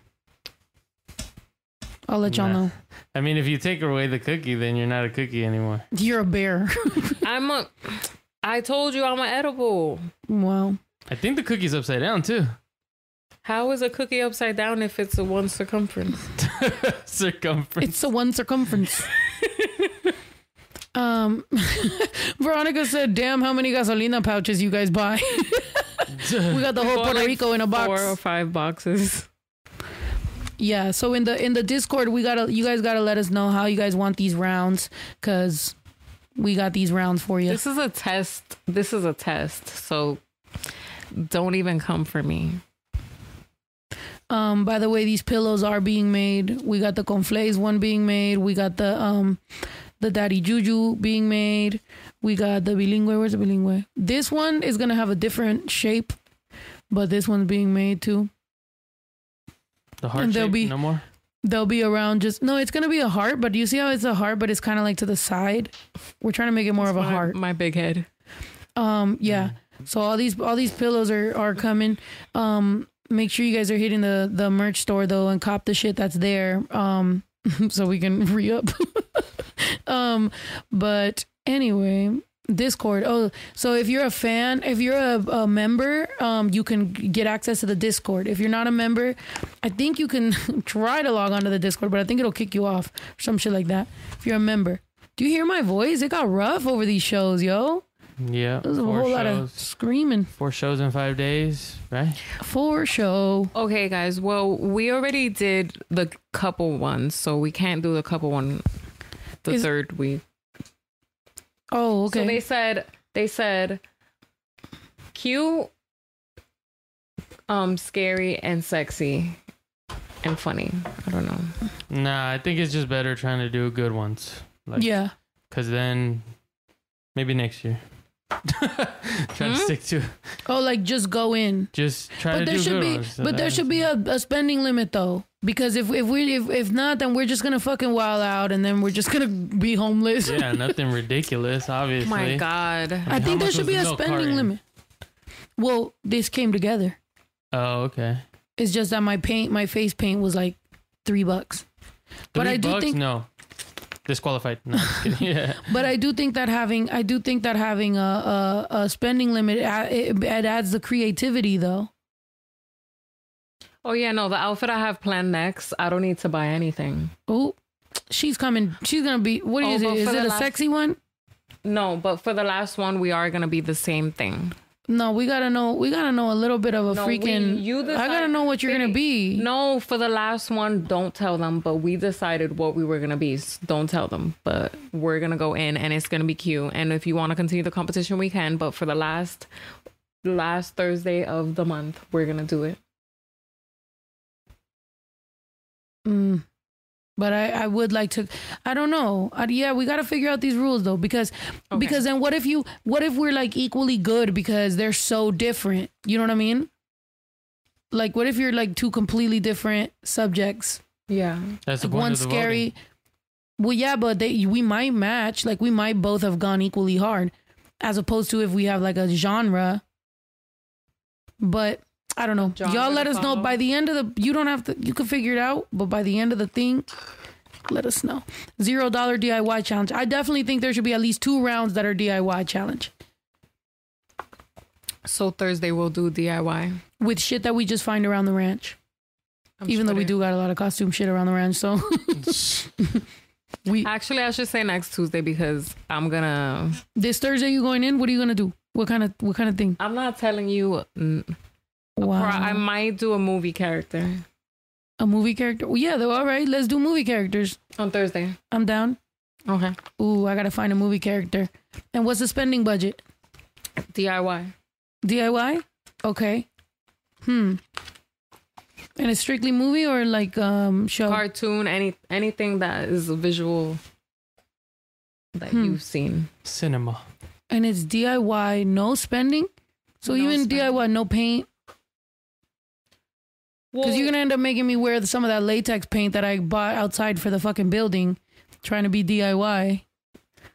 I'll let y'all Nah. know. I mean, if you take away the cookie, then you're not a cookie anymore. You're a bear. <laughs> I'm a I told you I'm an edible. wow. I think the cookie's upside down too. How is a cookie upside down if it's a one circumference? <laughs> Circumference. It's a one circumference. <laughs> um, <laughs> Veronica said, "Damn, how many gasolina pouches you guys buy? <laughs> we got the whole Puerto like, Rico in a box, Four or five boxes. Yeah. So in the in the Discord, we gotta you guys gotta let us know how you guys want these rounds, cause we got these rounds for you. This is a test. This is a test. So don't even come for me. Um, by the way, these pillows are being made. We got the conflays one being made. We got the um, the daddy juju being made. We got the bilingue. Where's the bilingue? This one is gonna have a different shape, but this one's being made too. the heart and there'll shape, be- no more. They'll be around just no. It's gonna be a heart, but you see how it's a heart, but it's kind of like to the side. We're trying to make it more of a my, heart. My big head. Um, yeah. So all these all these pillows are are coming. Um, make sure you guys are hitting the the merch store though and cop the shit that's there. Um, <laughs> so we can re up. <laughs> um, but anyway. Discord. Oh, so if you're a fan, if you're a, a member, um, you can get access to the Discord. If you're not a member, I think you can <laughs> try to log onto the Discord, but I think it'll kick you off some shit like that. If you're a member, do you hear my voice? It got rough over these shows, yo. Yeah, There's a four whole lot of shows. screaming Four shows in five days, right? Four show. Okay, guys. Well, we already did the couple ones, so we can't do the couple one the Is- third week. Oh, okay. So they said they said cute, um, scary and sexy and funny. I don't know. Nah, I think it's just better trying to do good ones. Like, yeah. Because then maybe next year. <laughs> try to Hmm? stick to Oh, like just go in. just try But to there do should good be, ones. but there should be a, a spending limit though, because if if we if, if not, then we're just gonna fucking wild out, and then we're just gonna <laughs> be homeless. yeah, nothing ridiculous, obviously. <laughs> Oh my god. I How think there much should was be the a milk spending carton? limit. Well, this came together. Oh, okay. It's just that my paint, my face paint was like three bucks. But Three I do bucks? think- no. Disqualified. No, just kidding. <laughs> yeah. But I do think that having, I do think that having a a, a spending limit, uh, it, it adds the creativity though. Oh yeah, no, the outfit I have planned next, I don't need to buy anything. Oh, she's coming. She's gonna be. What oh, is it? Is it a last- sexy one? No, but for the last one, we are gonna be the same thing. No, we gotta know. We gotta know a little bit of a no, freaking. We, you decide, I gotta know what you're gonna be. No, for the last one, don't tell them. But we decided what we were gonna be. Don't tell them. But we're gonna go in, and it's gonna be cute. And if you want to continue the competition, we can. But for the last, last Thursday of the month, we're gonna do it. Mm. But I, I would like to. I don't know. Uh, yeah, we got to figure out these rules though, because Okay. because then what if you what if we're like equally good because they're so different? You know what I mean? Like, what if you're like two completely different subjects? Yeah. That's the Like point one of the scary. voting. Well, yeah, but they we might match. Like we might both have gone equally hard, as opposed to if we have like a genre. But I don't know. Y'all let us know by the end of the. You don't have to. You can figure it out, but by the end of the thing, let us know. Zero dollar DIY challenge. I definitely think there should be at least two rounds that are DIY challenge So Thursday we'll do DIY. with shit that we just find around the ranch. I'm Even though we do got a lot of costume shit around the ranch, so <laughs> we Actually, I should say next Tuesday because I'm gonna. this Thursday you going in? What are you gonna do? What kind of what kind of thing? I'm not telling you. mm, Wow. I might do a movie character A movie character? Well, yeah, though. All right, let's do movie characters. on Thursday. I'm down. Okay. Ooh, I gotta find a movie character. And what's the spending budget? DIY. DIY? Okay. Hmm. And it's strictly movie or like um show? Cartoon. Any anything that is a visual that Hmm. you've seen. Cinema. And it's DIY, no spending. So No even spending. DIY, no paint. Because you're gonna end up making me wear some of that latex paint that I bought outside for the fucking building, trying to be DIY.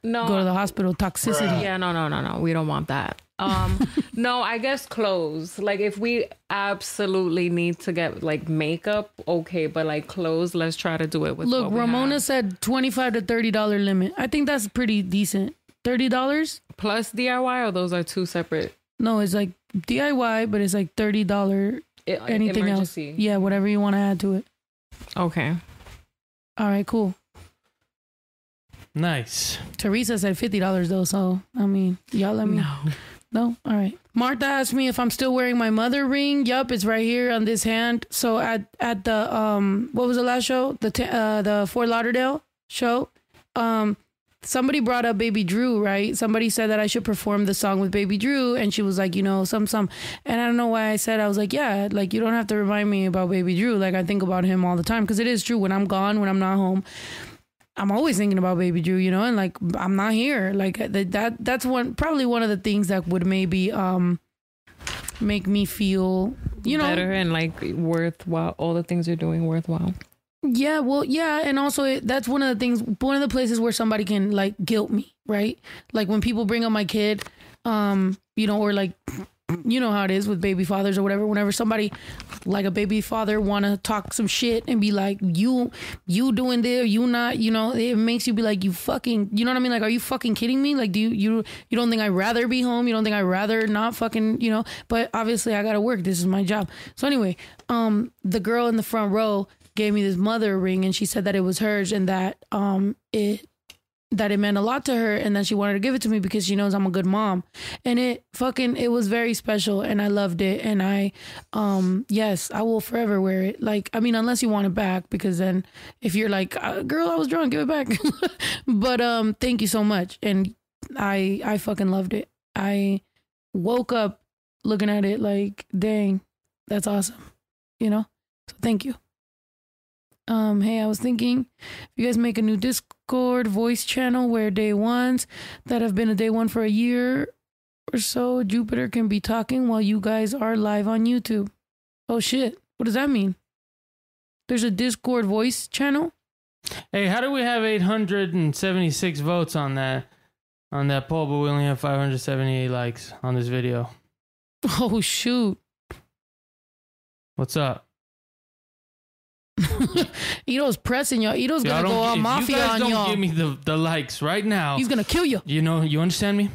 no. Go to the hospital. Toxicity. Yeah, no, no, no, no. We don't want that. Um, <laughs> no, I guess clothes. Like if we absolutely need to get like makeup, okay, but like clothes, let's try to do it with. Look, Ramona have. said twenty-five to thirty dollar limit. I think that's pretty decent. Thirty dollars? plus DIY, or those are two separate. No, it's like DIY, but it's like thirty dollar i- anything emergency. else. Yeah, whatever you want to add to it. Okay. All right, cool. Nice. Teresa said fifty dollars though, so I mean, y'all let me No. No? All right. Martha asked me if I'm still wearing my mother ring. Yup, it's right here on this hand. So at at the um what was the last show? The t- uh the Fort Lauderdale show. Um somebody brought up Baby Drew, right? Somebody said that I should perform the song with Baby Drew and she was like, you know, some some and I don't know why I said I was like, yeah, like you don't have to remind me about Baby Drew. Like I think about him all the time because it is true when I'm gone, when I'm not home. I'm always thinking about Baby Drew, you know, and like I'm not here. Like that, that that's one probably one of the things that would maybe um make me feel, you know, better and like worthwhile. All the things you're doing worthwhile. Yeah, well, yeah, and also it, that's one of the things, one of the places where somebody can like guilt me, right? Like when people bring up my kid, um, you know, or like, you know how it is with baby fathers or whatever. Whenever somebody, like a baby father, want to talk some shit and be like, you, you doing this, you not, you know, it makes you be like, you fucking, you know what I mean? Like, are you fucking kidding me? Like, do you, you, you don't think I'd rather be home? You don't think I'd rather not fucking, you know? But obviously, I gotta work. This is my job. So anyway, um, the girl in the front row gave me this mother ring and she said that it was hers and that um it that it meant a lot to her and that she wanted to give it to me because she knows I'm a good mom. And it fucking it was very special and I loved it and I um yes, I will forever wear it. Like I mean unless you want it back because then if you're like uh, girl I was drunk give it back. <laughs> but um thank you so much and I I fucking loved it. I woke up looking at it like dang that's awesome. You know? So thank you. Um, hey, I was thinking if you guys make a new Discord voice channel where day ones that have been a day one for a year or so, Jupiter can be talking while you guys are live on YouTube. Oh shit. What does that mean? There's a Discord voice channel? Hey, how do we have 876 votes on that on that poll, but we only have 578 likes on this video? <laughs> Oh shoot. What's up? <laughs> Ito's pressing y'all. Ito's Y'all gonna go all mafia you guys on don't y'all. give me the, the likes right now. He's gonna kill you. you know, you understand me?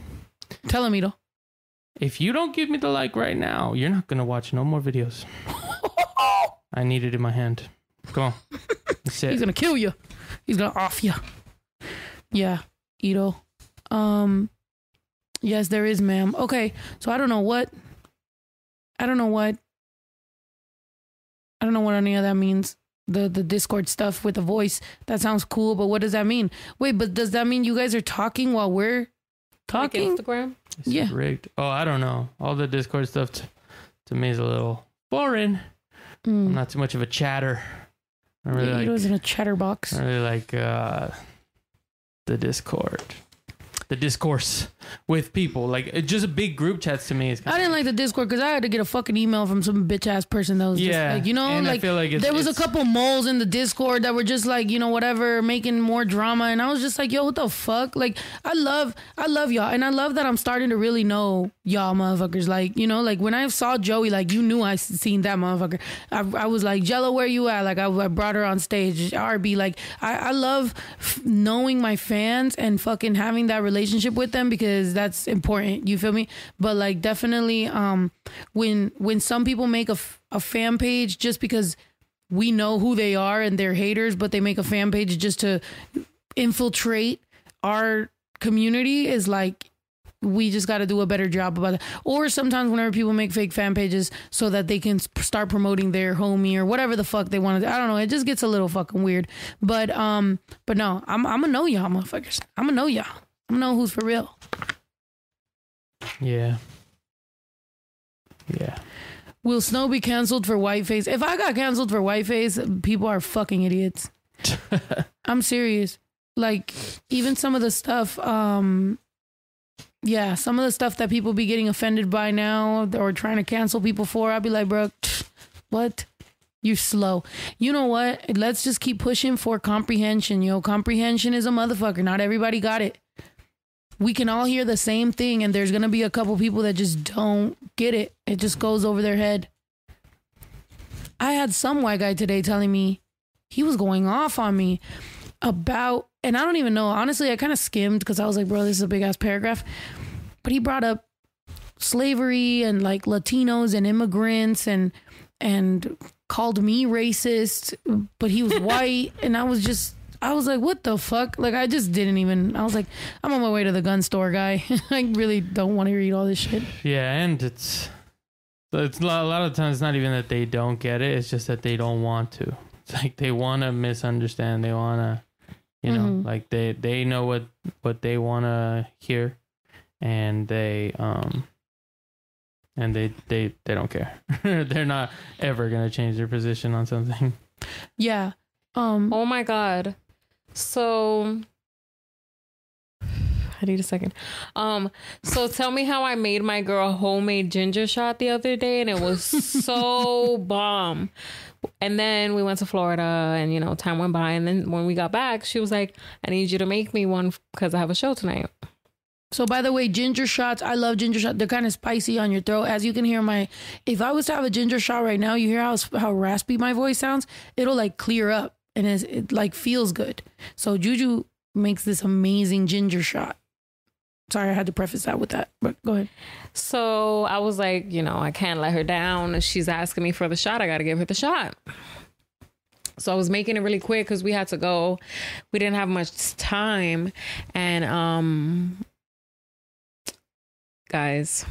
Tell him, Ito. If you don't give me the like right now, you're not gonna watch no more videos. <laughs> I need it in my hand. Come on. That's it. He's gonna kill you. He's gonna off you. Yeah, Ito. Um, yes, there is, ma'am. Okay, so I don't know what. I don't know what. I don't know what any of that means. The the Discord stuff with the voice. That sounds cool, but what does that mean? Wait, but does that mean you guys are talking while we're Like talking? Instagram. It's Yeah. rigged. Oh, I don't know. All the Discord stuff t- to me is a little boring. I'm Mm. not too much of a chatter. I really it like. was in a cheddar box. I really like uh, the Discord, the discourse with people. Like it's just a big group chats to me. Is I didn't like the Discord because I had to get a fucking email from some bitch ass person that was Yeah, just like, you know, and like, like there was a couple moles in the Discord that were just like, you know, whatever, making more drama, and I was just like, yo, what the fuck? Like, I love, I love y'all, and I love that I'm starting to really know y'all motherfuckers. Like, you know, like when I saw Joey, like you knew I seen that motherfucker. I, I was like, Jello, where you at? Like, I, I brought her on stage. RB, like, I, I love f- knowing my fans and fucking having that relationship with them because that's important. You feel me? But like, definitely, um, when when some people make a, f- a fan page just because we know who they are and they're haters, but they make a fan page just to infiltrate our community is like we just got to do a better job about it. Or sometimes whenever people make fake fan pages so that they can start promoting their homie or whatever the fuck they want to. I don't know. It just gets a little fucking weird. But um, but no, I'm I'm gonna know y'all motherfuckers. I'm gonna know y'all. I'm gonna know who's for real. Yeah. Yeah. Will Snow be canceled for whiteface? If I got canceled for whiteface, people are fucking idiots. <laughs> I'm serious. Like even some of the stuff, um, yeah, some of the stuff that people be getting offended by now or trying to cancel people for, I'd be like, bro, <sniffs> what? You're slow. You know what? Let's just keep pushing for comprehension, yo. Comprehension is a motherfucker. Not everybody got it. We can all hear the same thing, and there's gonna be a couple people that just don't get it. It just goes over their head. I had some white guy today telling me he was going off on me about, and I don't even know. Honestly, I kind of skimmed because I was like, bro, this is a big ass paragraph. But he brought up slavery and like Latinos and immigrants and and called me racist, but he was <laughs> white, and I was just. I was like, what the fuck? Like, I just didn't even. I was like, I'm on my way to the gun store, guy. <laughs> I really don't want to read all this shit. Yeah, and it's it's a lot, a lot of times it's not even that they don't get it; it's just that they don't want to. It's like they want to misunderstand. They want to, you know, Mhm. like they they know what what they want to hear, and they um and they they they don't care. <laughs> They're not ever gonna change their position on something. Yeah. Um. Oh my god. So <sighs> I need a second. Um, so tell me how I made my girl a homemade ginger shot the other day and it was so <laughs> bomb. And then we went to Florida and you know, time went by and then when we got back, she was like, I need you to make me one because I have a show tonight. So by the way, ginger shots, I love ginger shots. They're kind of spicy on your throat. As you can hear my if I was to have a ginger shot right now, you hear how how raspy my voice sounds? It'll like clear up and it like feels good. So Juju makes this amazing ginger shot. Sorry, I had to preface that with that. But go ahead. So I was like, you know, I can't let her down. She's asking me for the shot. I got to give her the shot. So I was making it really quick because we had to go. We didn't have much time. And, um, guys,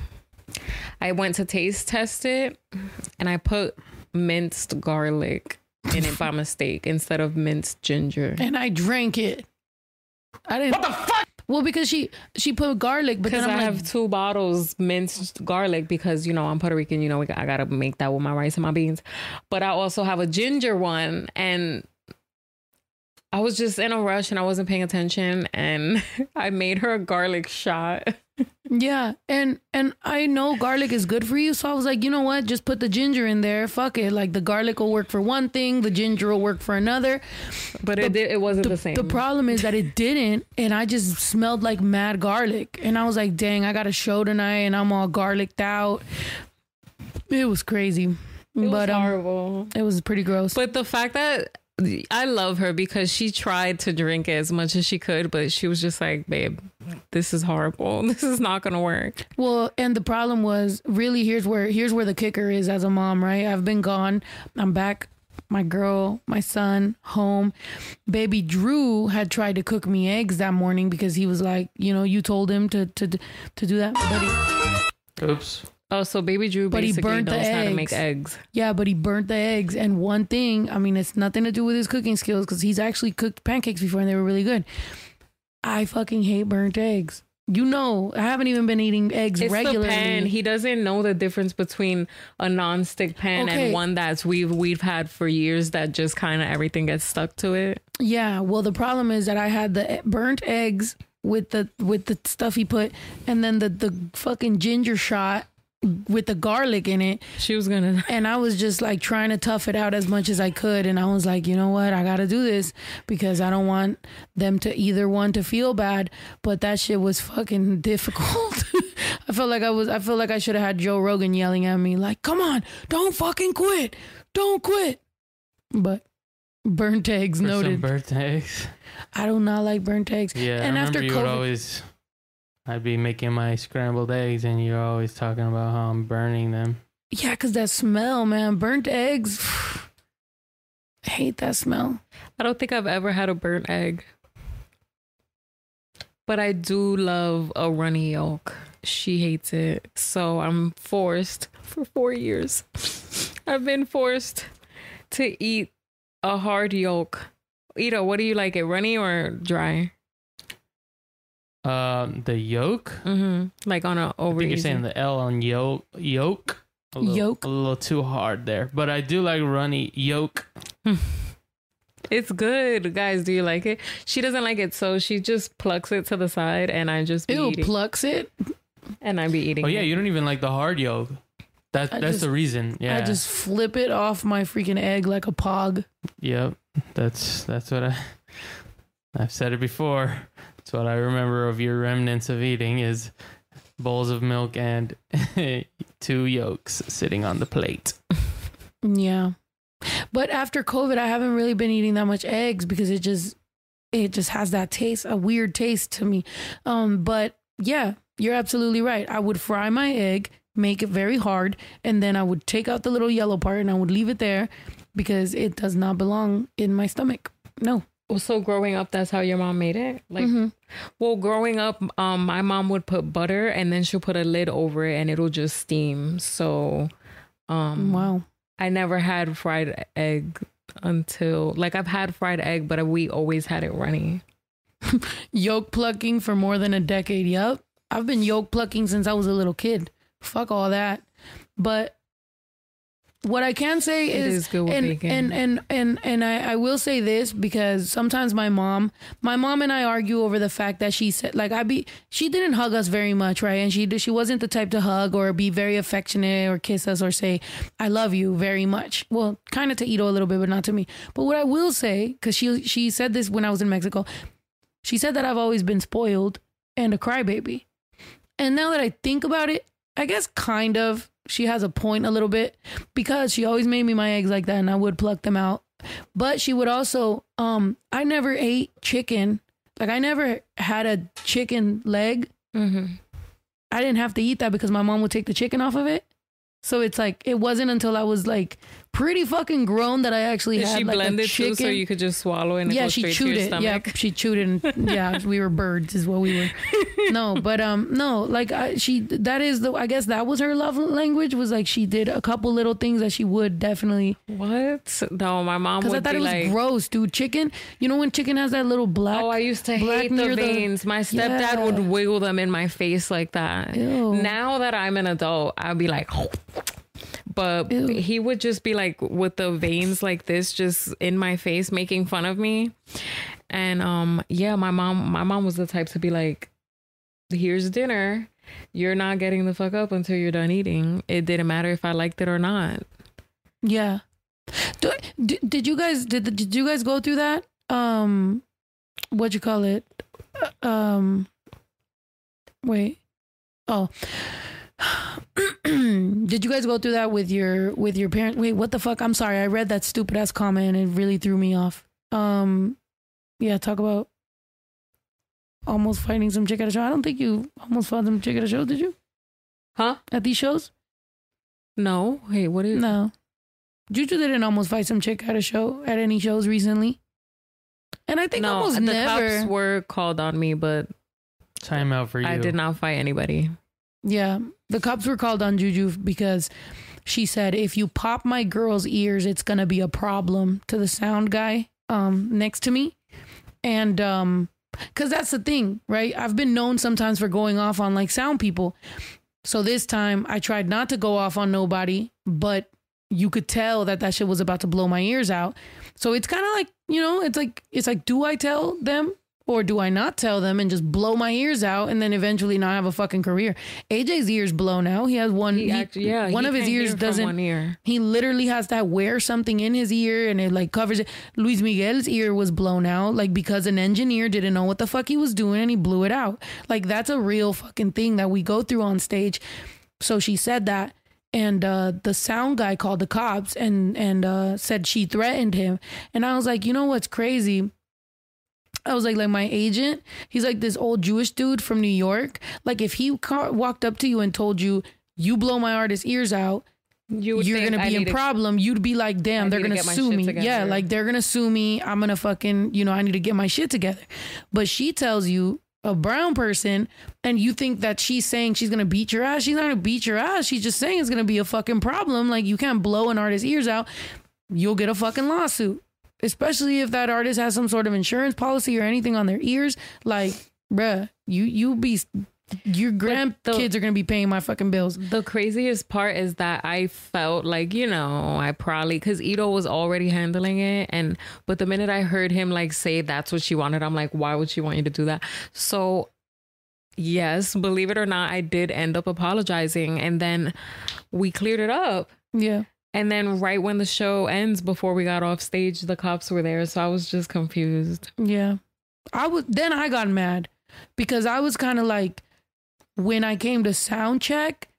I went to taste test it and I put minced garlic in it by mistake instead of minced ginger. And I drank it. I didn't What the fuck? Well, because she she put garlic, but then I'm I like, have two bottles minced garlic because you know I'm Puerto Rican. You know we, I gotta make that with my rice and my beans. But I also have a ginger one, and I was just in a rush and I wasn't paying attention, and <laughs> I made her a garlic shot. Yeah, and and I know garlic is good for you, so I was like, you know what? Just put the ginger in there. Fuck it. Like the garlic will work for one thing, the ginger will work for another. But it did, it wasn't the, same. The problem is that it didn't, and I just smelled like mad garlic, and I was like, dang, I got a show tonight, and I'm all garliced out. It was crazy, it was but um, horrible. it was pretty gross. But the fact that I love her because she tried to drink as much as she could, but she was just like, babe, this is horrible. <laughs> This is not gonna work. Well, and the problem was really here's where here's where the kicker is as a mom, right? I've been gone. I'm back. My girl, my son, home. Baby Drew had tried to cook me eggs that morning because he was like, you know, you told him to to to do that, but Oops. Oh, so baby Drew But he basically burnt the knows how to make eggs. eggs. yeah, but he burnt the eggs. And one thing, I mean, it's nothing to do with his cooking skills because he's actually cooked pancakes before and they were really good. I fucking hate burnt eggs. You know, I haven't even been eating eggs It's regularly. the pan. He doesn't know the difference between a non-stick pan Okay. and one that's we've we've had for years that just kind of everything gets stuck to it. Yeah, well, the problem is that I had the burnt eggs with the with the stuff he put, and then the the fucking ginger shot with the garlic in it, She was gonna. <laughs> and I was just like trying to tough it out as much as I could, and I was like, you know what, I got to do this because I don't want them to either one to feel bad, but that shit was fucking <laughs> difficult. <laughs> I felt like I was, I feel like I should have had Joe Rogan yelling at me like, come on, don't fucking quit, don't quit, but. Burnt eggs For some noted. birthdays. I do not like burnt eggs. Yeah, and I after remember you would COVID, always. I'd be making my scrambled eggs, and you're always talking about how I'm burning them. yeah, because that smell, man, burnt eggs. <sighs> I hate that smell. I don't think I've ever had a burnt egg, but I do love a runny yolk. She hates it, so I'm forced <laughs> for four years. <laughs> I've been forced to eat a hard yolk. Ito, what do you like it, runny or dry? Um, the yolk. Mm-hmm. Like on a I over. I think you're saying the L on yolk. Yolk. A little, Yolk. A little too hard there, but I do like runny yolk. <laughs> It's good, guys. Do you like it? She doesn't like it, so she just plucks it to the side, and I just be Ew, eating. plucks it. and I be eating. Oh yeah, it. you don't even like the hard yolk. That I that's just- the reason. Yeah. I just flip it off my freaking egg like a pog. Yep. That's that's what I. I've said it before. It's what I remember of your remnants of eating is bowls of milk and <laughs> two yolks sitting on the plate. Yeah. But after COVID, I haven't really been eating that much eggs because it just it just has that taste, a weird taste to me. Um, but yeah, you're absolutely right. I would fry my egg, make it very hard, and then I would take out the little yellow part and I would leave it there because it does not belong in my stomach. No. So growing up, that's how your mom made it. Like, Mhm. well, growing up, um, my mom would put butter and then she'll put a lid over it and it'll just steam. So, um, Wow. I never had fried egg until like I've had fried egg, but we always had it runny. <laughs> Yolk plucking for more than a decade. Yup. I've been yolk plucking since I was a little kid. Fuck all that. But what I can say It is, is and, bacon. and and and and I, I will say this because sometimes my mom my mom and I argue over the fact that she said like I be she didn't hug us very much right? And she she wasn't the type to hug or be very affectionate or kiss us or say I love you very much. Well kind of to Ito a little bit but not to me. But what I will say because she she said this when I was in Mexico she said that I've always been spoiled and a crybaby. And now that I think about it I guess kind of she has a point a little bit because she always made me my eggs like that and I would pluck them out. But she would also um I never ate chicken. Like I never had a chicken leg. Mm-hmm. I didn't have to eat that because my mom would take the chicken off of it. So it's like it wasn't until I was like pretty fucking grown that I actually Did had she like blend a it chicken. too so you could just swallow it and yeah, she chewed it. Yeah, she chewed it. And, yeah, we were birds, is what we were. No, but um, no, like I, she. That is the. I guess that was her love language. Was like she did a couple little things that she would definitely. What? No, my mom Because I thought it was like, gross, dude. Chicken. You know when chicken has that little black. Oh, I used to hate the the- My stepdad Yeah. would wiggle them in my face like that. Ew. Now that I'm an adult, I'd be like, but Ew. he would just be like with the veins like this, just in my face, making fun of me. And um, yeah, my mom, my mom was the type to be like, "Here's dinner. You're not getting the fuck up until you're done eating. It didn't matter if I liked it or not." Yeah. Do, did, did you guys did did you guys go through that? Um, what you call it? Uh, Um, wait. Oh. <clears throat> did you guys go through that with your with your parents? Wait, what the fuck? I'm sorry. I read that stupid ass comment and it really threw me off. Um, yeah, talk about almost fighting some chick at a show. I don't think you almost fought some chick at a show, did you? Huh? At these shows? No. Hey, what is? No. Juju didn't almost fight some chick at a show at any shows recently. And I think no, almost the never. cops were called on me, but Time out for you. I did not fight anybody. yeah. The cops were called on Juju because she said if you pop my girl's ears, it's gonna be a problem to the sound guy um next to me. And um Cause that's the thing, right? I've been known sometimes for going off on like sound people. So this time I tried not to go off on nobody, but you could tell that that shit was about to blow my ears out. So it's kind of like, you know, it's like, it's like, do I tell them or do I not tell them and just blow my ears out and then eventually not have a fucking career? AJ's ears blow now. He has one, He he- actually, yeah, one of his ears doesn't, one ear. he literally has to wear something in his ear and it like covers it. Luis Miguel's ear was blown out like because an engineer didn't know what the fuck he was doing and he blew it out. Like that's a real fucking thing that we go through on stage. So she said that and uh the sound guy called the cops and and uh said she threatened him. And I was like, "You know what's crazy?" I was like, like my agent, he's like this old Jewish dude from New York. Like if he ca- walked up to you and told you, "You blow my artist's ears out," you you're gonna I be in to- problem. You'd be like, damn, they're gonna sue me. together. Yeah, like they're gonna sue me. I'm gonna fucking, you know, I need to get my shit together. But she tells you a brown person, and you think that she's saying she's gonna beat your ass. She's not gonna beat your ass. She's just saying it's gonna be a fucking problem. Like you can't blow an artist's ears out. You'll get a fucking lawsuit. Especially if that artist has some sort of insurance policy or anything on their ears. Like, bruh, you you be your grandkids are gonna be paying my fucking bills. The craziest part is that I felt like, you know, I probably because Ito was already handling it. And but the minute I heard him like say that's what she wanted, I'm like, why would she want you to do that? So yes, believe it or not, I did end up apologizing and then we cleared it up. Yeah. And then right when the show ends, before we got off stage, the cops were there. So I was just confused. Yeah. I was then I got mad because I was kind of like when I came to sound check,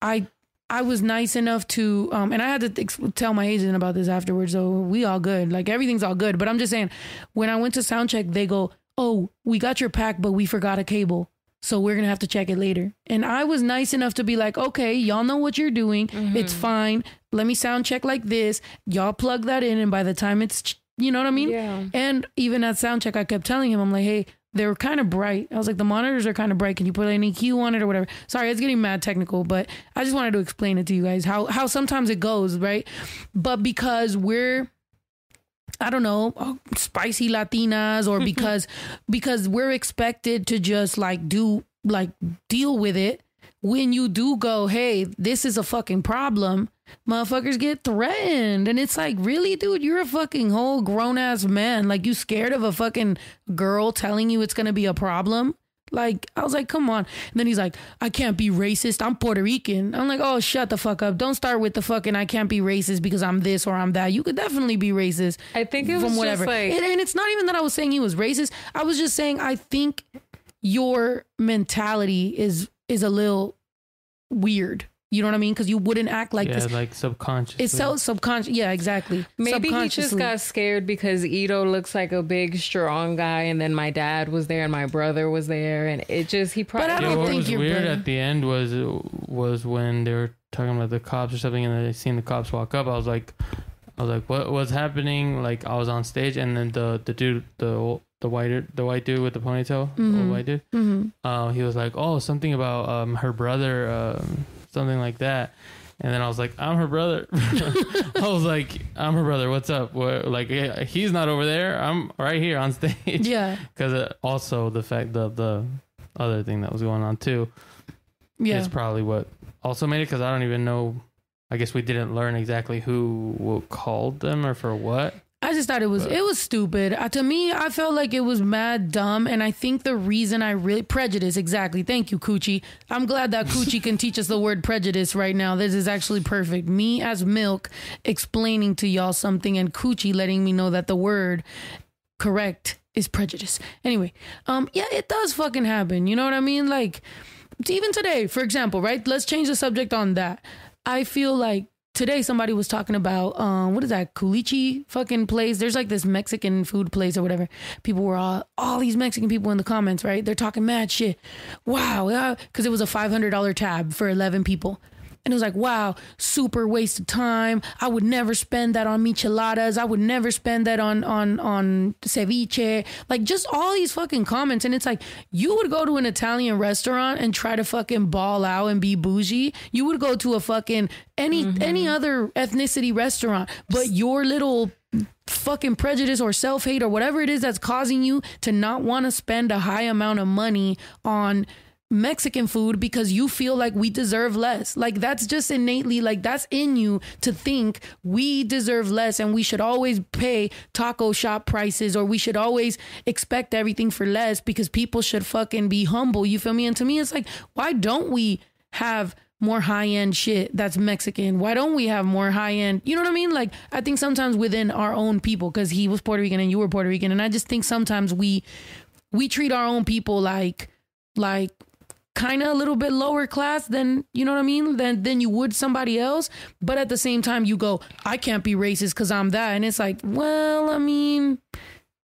I I was nice enough to um and I had to ex- tell my agent about this afterwards so we all good. Like everything's all good, but I'm just saying when I went to sound check they go, "Oh, we got your pack but we forgot a cable." So we're going to have to check it later. And I was nice enough to be like, "Okay, y'all know what you're doing. It's fine. Let me sound check like this. Y'all plug that in and by the time it's you know what I mean? Yeah. And even at sound check, I kept telling him, I'm like, hey, they were kind of bright. I was like, the monitors are kind of bright. Can you put any EQ on it or whatever? Sorry, it's getting mad technical, but I just wanted to explain it to you guys how how sometimes it goes, right? But because we're I don't know, oh, spicy Latinas or <laughs> because because we're expected to just like do like deal with it. When you do go, hey, this is a fucking problem, motherfuckers get threatened. And it's like, really, dude, you're a fucking whole grown ass man. Like, you scared of a fucking girl telling you it's gonna be a problem? Like, I was like, come on. And then he's like, I can't be racist. I'm Puerto Rican. I'm like, oh, shut the fuck up. Don't start with the fucking I can't be racist because I'm this or I'm that. You could definitely be racist I think it was whatever. like and, and it's not even that I was saying he was racist. I was just saying I think your mentality is is a little weird. You know what I mean? Because you wouldn't act like yeah, this. like subconscious. It's so subconscious. Yeah, exactly. Maybe he just got scared because Ito looks like a big, strong guy, and then my dad was there and my brother was there, and it just he probably. I don't what think was you're weird better. at the end was was when they were talking about the cops or something, and then I seen the cops walk up. I was like, I was like, what what's happening? Like I was on stage, and then the the dude, the the white the white dude with the ponytail, the Mhm. old white dude, Mhm. uh, he was like, oh, something about um her brother, um, something like that. And then I was like, I'm her brother. <laughs> I was like, I'm her brother. What's up? What, like, yeah, he's not over there. I'm right here on <laughs> stage. Yeah, Because uh, also the fact that the other thing that was going on too yeah. is probably what also made it. Because I don't even know. I guess we didn't learn exactly who called them or for what. I just thought it was But- it was stupid. Uh, to me, I felt like it was mad dumb, and I think the reason I really prejudice exactly. Thank you, Coochie. I'm glad that Coochie can teach us the word prejudice right now. This is actually perfect. Me as Milk explaining to y'all something, and Coochie letting me know that the word correct is prejudice. Anyway, um, yeah, it does fucking happen. You know what I mean? Like even today, for example, right? Let's change the subject on that. I feel like today somebody was talking about um what is that culichi fucking place there's like this mexican food place or whatever. People were all all these mexican people in the comments right? They're talking mad shit. Wow because it was a $500 tab for 11 people and it was like, wow, super waste of time. I would never spend that on micheladas. I would never spend that on on on ceviche. Like just all these fucking comments, and it's like you would go to an Italian restaurant and try to fucking ball out and be bougie. You would go to a fucking any mm-hmm. any other ethnicity restaurant, but your little fucking prejudice or self hate or whatever it is that's causing you to not want to spend a high amount of money on Mexican food because you feel like we deserve less. Like that's just innately like that's in you to think we deserve less and we should always pay taco shop prices or we should always expect everything for less because people should fucking be humble. You feel me? And to me it's like why don't we have more high end shit that's Mexican? Why don't we have more high end? You know what I mean? Like I think sometimes within our own people, because he was Puerto Rican and you were Puerto Rican, and I just think sometimes we we treat our own people like like kind of a little bit lower class than you know what I mean than than you would somebody else. But at the same time, you go, I can't be racist because I'm that, and it's like, well, I mean.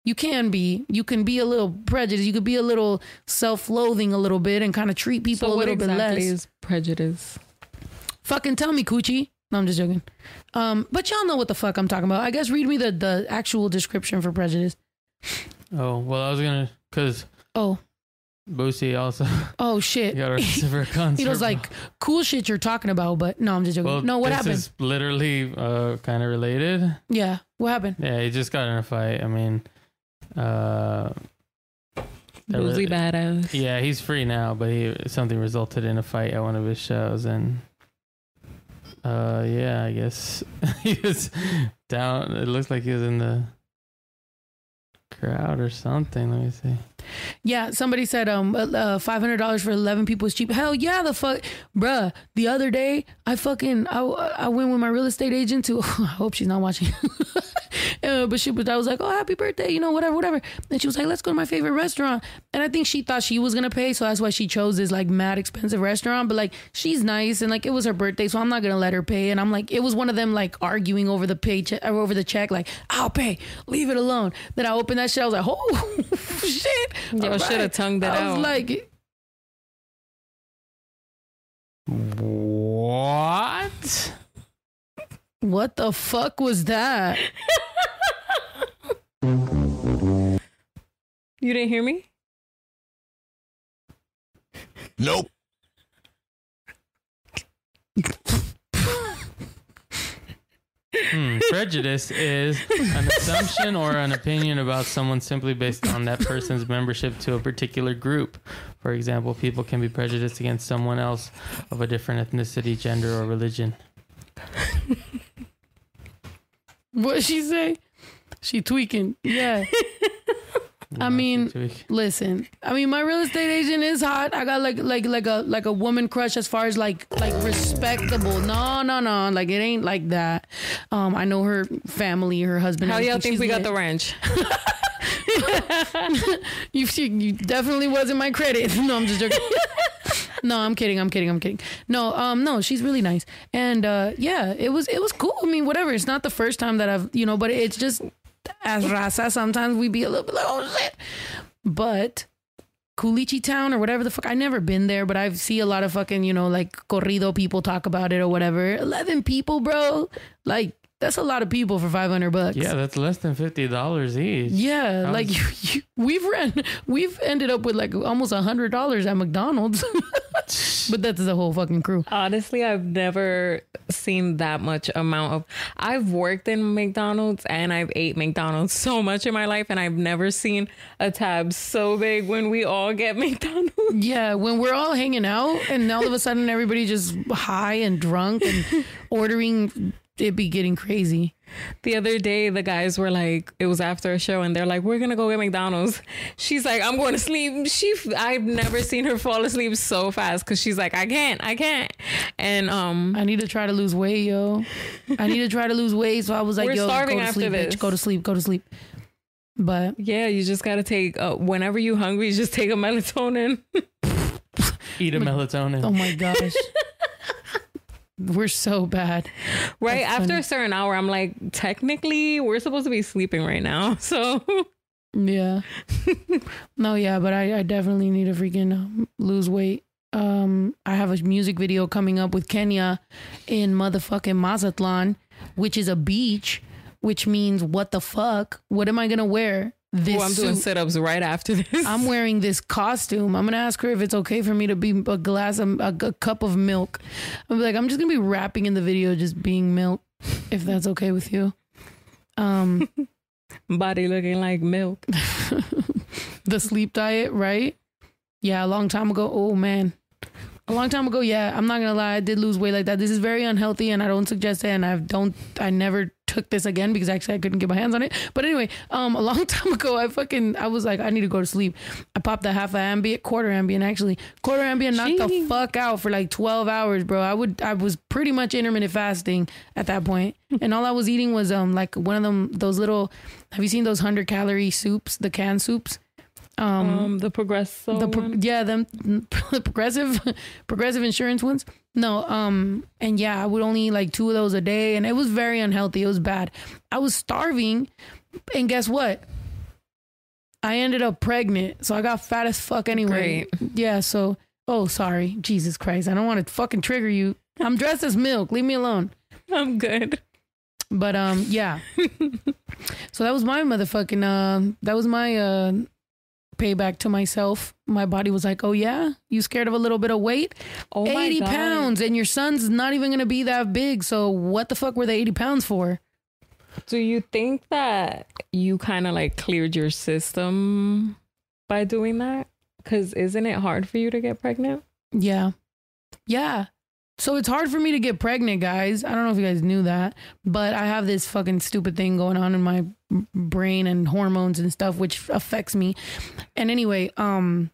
You can be. You can be a little prejudiced. You could be a little self-loathing a little bit and kind of treat people So a what little bit exactly less. is prejudice? Fucking tell me, Coochie. No, I'm just joking. Um, but y'all know what the fuck I'm talking about. I guess read me the the actual description for prejudice. Oh well, I was gonna because Oh, Boosie also <laughs> oh shit. <laughs> got arrested <laughs> for a concert. He was like, cool shit you're talking about, but no, I'm just joking. well, no, what this happened? is literally uh, kind of related. yeah, what happened? Yeah, he just got in a fight. I mean, uh, Boosie really- badass. yeah, he's free now, but he something resulted in a fight at one of his shows, and uh, yeah, I guess he was down. It looks like he was in the crowd or something. Let me see. Yeah, somebody said um uh, five hundred dollars for eleven people is cheap. Hell yeah, the fuck, bruh. The other day, I fucking I, I went with my real estate agent to. <laughs> I hope she's not watching. <laughs> <laughs> uh, but she was I was like, oh happy birthday, you know whatever whatever. And she was like, let's go to my favorite restaurant. And I think she thought she was gonna pay, so that's why she chose this like mad expensive restaurant. But like she's nice and like it was her birthday, so I'm not gonna let her pay. And I'm like, it was one of them like arguing over the paycheck or over the check, like I'll pay, leave it alone. Then I opened that shit, I was like, oh <laughs> shit. Yo, All shoulda right. tongued that I was like, What? What the fuck was that? You didn't hear me? Nope. Hmm, prejudice is an assumption or an opinion about someone simply based on that person's membership to a particular group. For example, people can be prejudiced against someone else of a different ethnicity, gender, or religion. What she say? She tweaking. Yeah. <laughs> I mean, listen. I mean, my real estate agent is hot. I got like like like a like a woman crush as far as like like respectable. No, no, no. Like it ain't like that. Um, I know her family, her husband. How y'all think She's we got the ranch? <laughs> <laughs> You, you definitely wasn't my credit. No, I'm just joking. No, I'm kidding. I'm kidding. I'm kidding. No, um, no, she's really nice, and uh, yeah, it was it was cool. I mean, whatever. It's not the first time that I've you know, but it's just as raza. Sometimes we be a little bit like, oh shit, but. Culichi Town or whatever the fuck. I never been there, but I see a lot of fucking, you know, like corrido people talk about it or whatever. 11 people, bro. Like, that's a lot of people for 500 bucks. Yeah, that's less than fifty dollars each. Yeah, How like is- <laughs> you, you, we've ran, we've ended up with like almost a hundred dollars at McDonald's, <laughs> but that's the whole fucking crew. Honestly, I've never seen that much amount of. I've worked in McDonald's and I've ate McDonald's so much in my life, and I've never seen a tab so big when we all get <laughs> McDonald's. Yeah, when we're all hanging out and all of a sudden everybody just high and drunk and ordering, it be getting crazy. The other day, the guys were like, it was after a show, and they're like, "We're gonna go get McDonald's." She's like, "I'm going to sleep." She, I've never seen her fall asleep so fast because she's like, "I can't, I can't," and um, I need to try to lose weight, yo. I need to try to lose weight, so I was like, We're yo, go starving to after sleep, this. bitch, go to sleep, go to sleep. But yeah, you just gotta take. Uh, whenever you're hungry, just take a melatonin. Eat a melatonin. oh my gosh, <laughs> we're so bad. Right That's after funny. a certain hour, I'm like, technically, we're supposed to be sleeping right now. <laughs> So Yeah. <laughs> no, yeah, but I, I definitely need to freaking lose weight. um, I have a music video coming up with Kenya in motherfucking Mazatlan, which is a beach, which means what the fuck? What am I gonna wear? This Oh, I'm doing suit. sit ups right after this. <laughs> I'm wearing this costume. I'm gonna ask her if it's okay for me to be a glass of a, a cup of milk. I'm like, I'm just gonna be rapping in the video, just being milk, if that's okay with you. Um, <laughs> body looking like milk. <laughs> the sleep diet, right? Yeah, a long time ago. Oh man, a long time ago. Yeah, I'm not gonna lie, I did lose weight like that. This is very unhealthy, and I don't suggest it. And I don't, I never took this again because actually I couldn't get my hands on it. But anyway, um, a long <laughs> time ago, I fucking, I was like, I need to go to sleep. I popped a half a Ambien, quarter Ambien actually, quarter Ambien, knocked the fuck out for like 12 hours, bro. I would, I was pretty much intermittent fasting at that point, and all I was eating was um like one of them those little. Have you seen those hundred calorie soups, the canned soups? Um, the progressive. the pro- yeah them <laughs> the progressive progressive insurance ones? No um and yeah i would only eat like two of those a day and it was very unhealthy. It was bad. I was starving and guess what? I ended up pregnant so i got fat as fuck anyway. Yeah so oh sorry. Jesus christ. I don't want to fucking trigger you. I'm dressed as milk. Leave me alone. I'm good. but um yeah. <laughs> So that was my motherfucking uh that was my uh payback to myself. My body was like oh yeah? You scared of a little bit of weight? Oh my 80 God. pounds and your son's not even gonna be that big. So what the fuck were they 80 pounds for? Do you think that you kind of like cleared your system by doing that? Because isn't it hard for you to get pregnant? yeah. Yeah so it's hard for me to get pregnant guys. I don't know if you guys knew that but i have this fucking stupid thing going on in my brain and hormones and stuff which affects me. And anyway um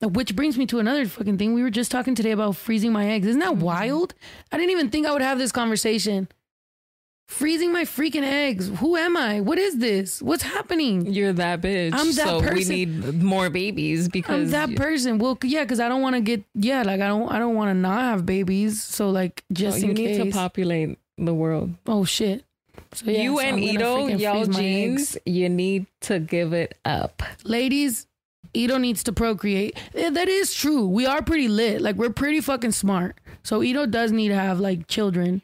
which brings me to another fucking thing. We were just talking today about freezing my eggs. Isn't that wild? I didn't even think i would have this conversation freezing my freaking eggs who am i what is this what's happening You're that bitch. I'm that so we need more babies because I'm that person. Well, yeah, because I don't want to get yeah, like I don't I don't want to not have babies. So like No, just you need case. to populate the world. oh shit. So yeah, you so and Ito, y'all jeans, you need to give it up. ladies. Ito needs to procreate. Eh, That is true. We are pretty lit. Like we're pretty fucking smart. So Ito does need to have like children.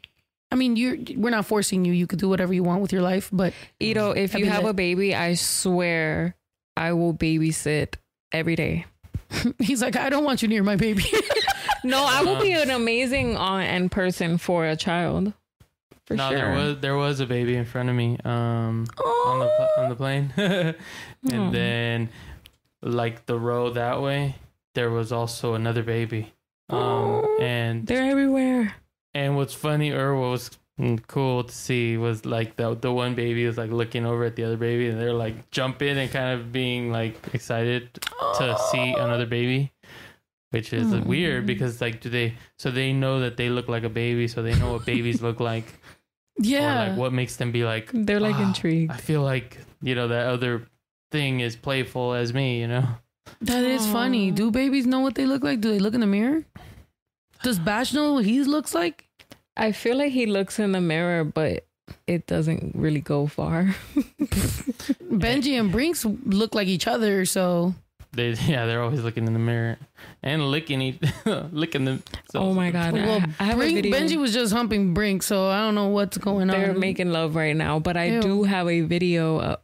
I mean, you we're not forcing you. You could do whatever you want with your life, but Ito, if you have lit. a baby, I swear I will babysit every day. <laughs> he's like, I don't want you near my baby. <laughs> No, I will be an amazing aunt and person for a child. For no, sure. there was there was a baby in front of me um on the on the plane, <laughs> and Aw. then like the row that way, there was also another baby. Um, and They're everywhere. And what's funny or what was mm, cool to see was like the the one baby was like looking over at the other baby, and they're like jumping and kind of being like excited to see another baby. Which is Mm. weird because like do they so they know that they look like a baby so they know what babies <laughs> look like yeah. or like what makes them be like They're like "Ah, intrigued. I feel like you know that other thing is playful as me, you know. That is funny. Do babies know what they look like? Do they look in the mirror? Does Bash know what he looks like? I feel like he looks in the mirror, but it doesn't really go far. <laughs> Benji and Brinks look like each other, so They yeah, they're always looking in the mirror and licking each <laughs> licking them. oh my god! well, I, I have Brink, a video. Benji was just humping Brink, so I don't know what's going They're on. making love right now, but I Ew. do have a video. Uh,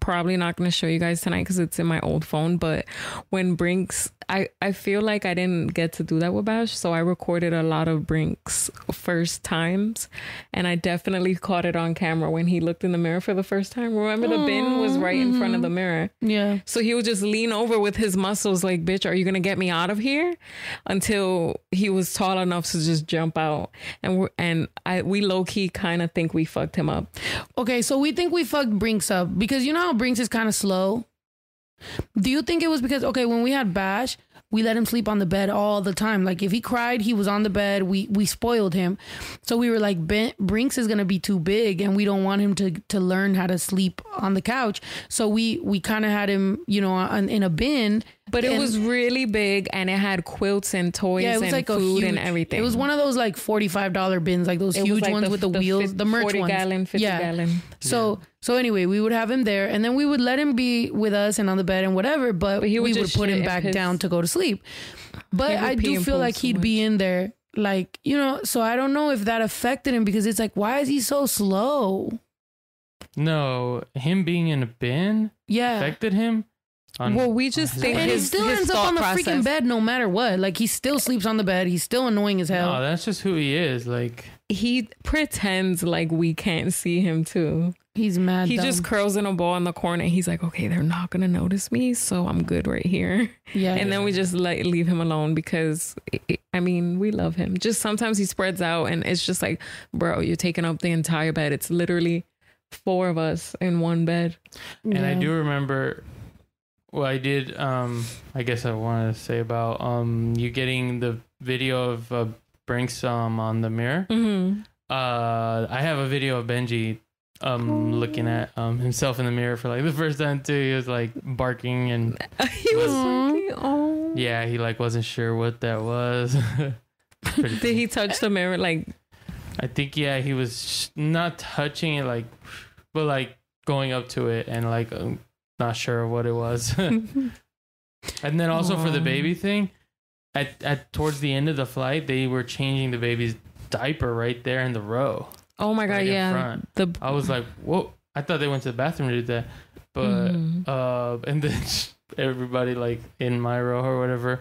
probably not going to show you guys tonight because it's in my old phone. But when Brinks, I I feel like I didn't get to do that with Bash, so I recorded a lot of Brinks first times, and I definitely caught it on camera when he looked in the mirror for the first time. Remember, the bin was right in front of mm-hmm. the mirror. yeah. So he would just lean over with his muscles, like, bitch, are you going to get me out of here? Until he was tall enough to just jump out. And we're, and I, we low key kind of think we fucked him up. Okay, so we think we fucked Brinks up because you know how Brinks is kind of slow. Do you think it was because okay, when we had Bash, we let him sleep on the bed all the time. Like if he cried, he was on the bed. We we spoiled him, so we were like, ben, Brinks is gonna be too big, and we don't want him to to learn how to sleep on the couch. So we we kind of had him, you know, on, in a bin. But it And- was really big and it had quilts and toys yeah, it was and like food huge, and everything. It was one of those like forty five dollar bins, like those It huge like ones with the, wheels, fif- the merch 40 ones. gallon, 50 yeah. gallon. So So anyway, we would have him there, and then we would let him be with us and on the bed and whatever. But, But he would we would put him back his- down to go to sleep. But I do feel like so he'd be in there, like you know. So I don't know if that affected him because it's like, why is he so slow? No, him being in a bin Yeah. affected him. On, Well, we just think and he still his ends up on the freaking bed no matter what. Like he still sleeps on the bed. He's still annoying as hell. no, that's just who he is. Like, He pretends like we can't see him too. He's mad. He dumb. just curls in a ball in the corner. He's like, okay, they're not gonna notice me, so I'm good right here. yeah. And then we just like leave him alone because i I mean we love him. Just sometimes he spreads out and it's just like, bro, you're taking up the entire bed. It's literally four of us in one bed. and I do remember. Well, I did. Um, I guess I wanted to say about um you getting the video of uh, Brinks um on the mirror. Mm-hmm. Uh, I have a video of Benji um looking at um himself in the mirror for like the first time too. He was like barking and <laughs> he was like, oh. yeah, he like wasn't sure what that was. <laughs> Did he touch the mirror? Like, I think yeah, he was not touching it like, but like going up to it and like um, not sure what it was. <laughs> and then also for the baby thing, at at towards the end of the flight, they were changing the baby's diaper right there in the row. Oh my god, Right in yeah. front. The I was like, whoa! I thought they went to the bathroom to do that, but Mhm. uh, <laughs> and then <laughs> everybody like in my row or whatever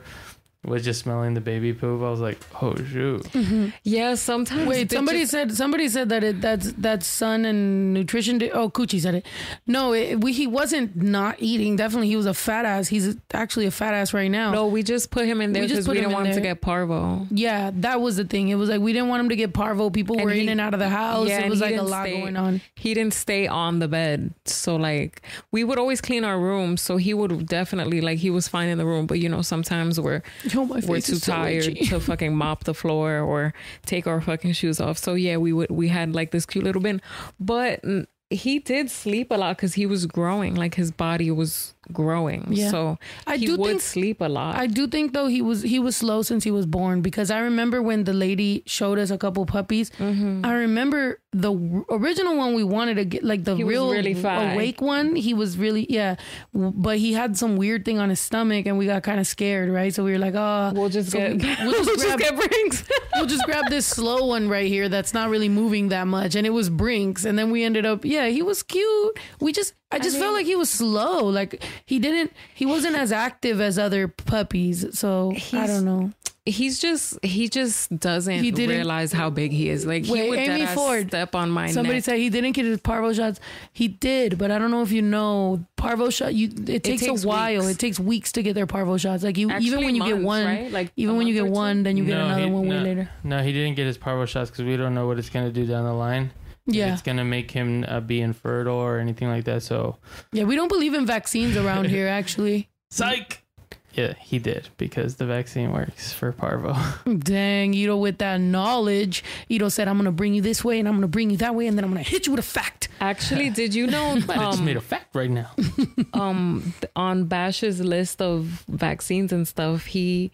was just smelling the baby poop. I was like, oh shoot. Mm-hmm. yeah. Sometimes Wait, bitches- somebody said somebody said that it that's that's sun and nutrition. Di- oh, Coochie said it. No, it, we, he wasn't not eating. Definitely, he was a fat ass. He's actually a fat ass right now. No, we just put him in there because put we, didn't in want him to get parvo. Yeah, that was the thing. It was like we didn't want him to get parvo. People And were he- in and out of the house. Yeah, it was like a lot stay- going on. He didn't stay on the bed, so like we would always clean our room. So he would definitely like he was fine in the room, but you know sometimes we're Yo, <laughs> my we're too so tired to fucking mop the floor or take our fucking shoes off. So yeah, we would we had like this cute little bin, but he did sleep a lot because he was growing. Like his body was growing, Yeah. so I he do would think- sleep a lot. I do think though he was he was slow since he was born because I remember when the lady showed us a couple puppies. Mm-hmm. I remember the original one we wanted to get like the He real really awake one. He was really yeah, but he had some weird thing on his stomach and we got kind of scared, right? So we were like, oh, we'll just so get <laughs> we- <laughs> we'll just grab get Brinks. <laughs> we'll just grab this slow one right here that's not really moving that much and it was brinks and then we ended up yeah he was cute we just i just felt like he was slow like he didn't he wasn't as active as other puppies so i don't know He's just he just doesn't He didn't- realize how big he is. Like he would Amy Ford. step on my neck. somebody neck. said he didn't get his parvo shots he did but i don't know if you know parvo shot you it takes, takes a while weeks. it takes weeks to get their parvo shots like you even when you get one right? Like even when you get or two? one then you get No, another he- one way later No, he didn't get his parvo shots because we don't know what it's gonna do down the line. Yeah it's gonna make him uh, be infertile or anything like that. So, yeah we don't believe in vaccines around <laughs> here actually psych. Yeah, he did because the vaccine works for parvo. <laughs> Dang, Ito, with that knowledge, Ito said, I'm going to bring you this way and I'm going to bring you that way and then I'm going to hit you with a fact. Actually, <laughs> did you know <laughs> Might have just made um, a fact right now. um on Bash's list of vaccines and stuff, he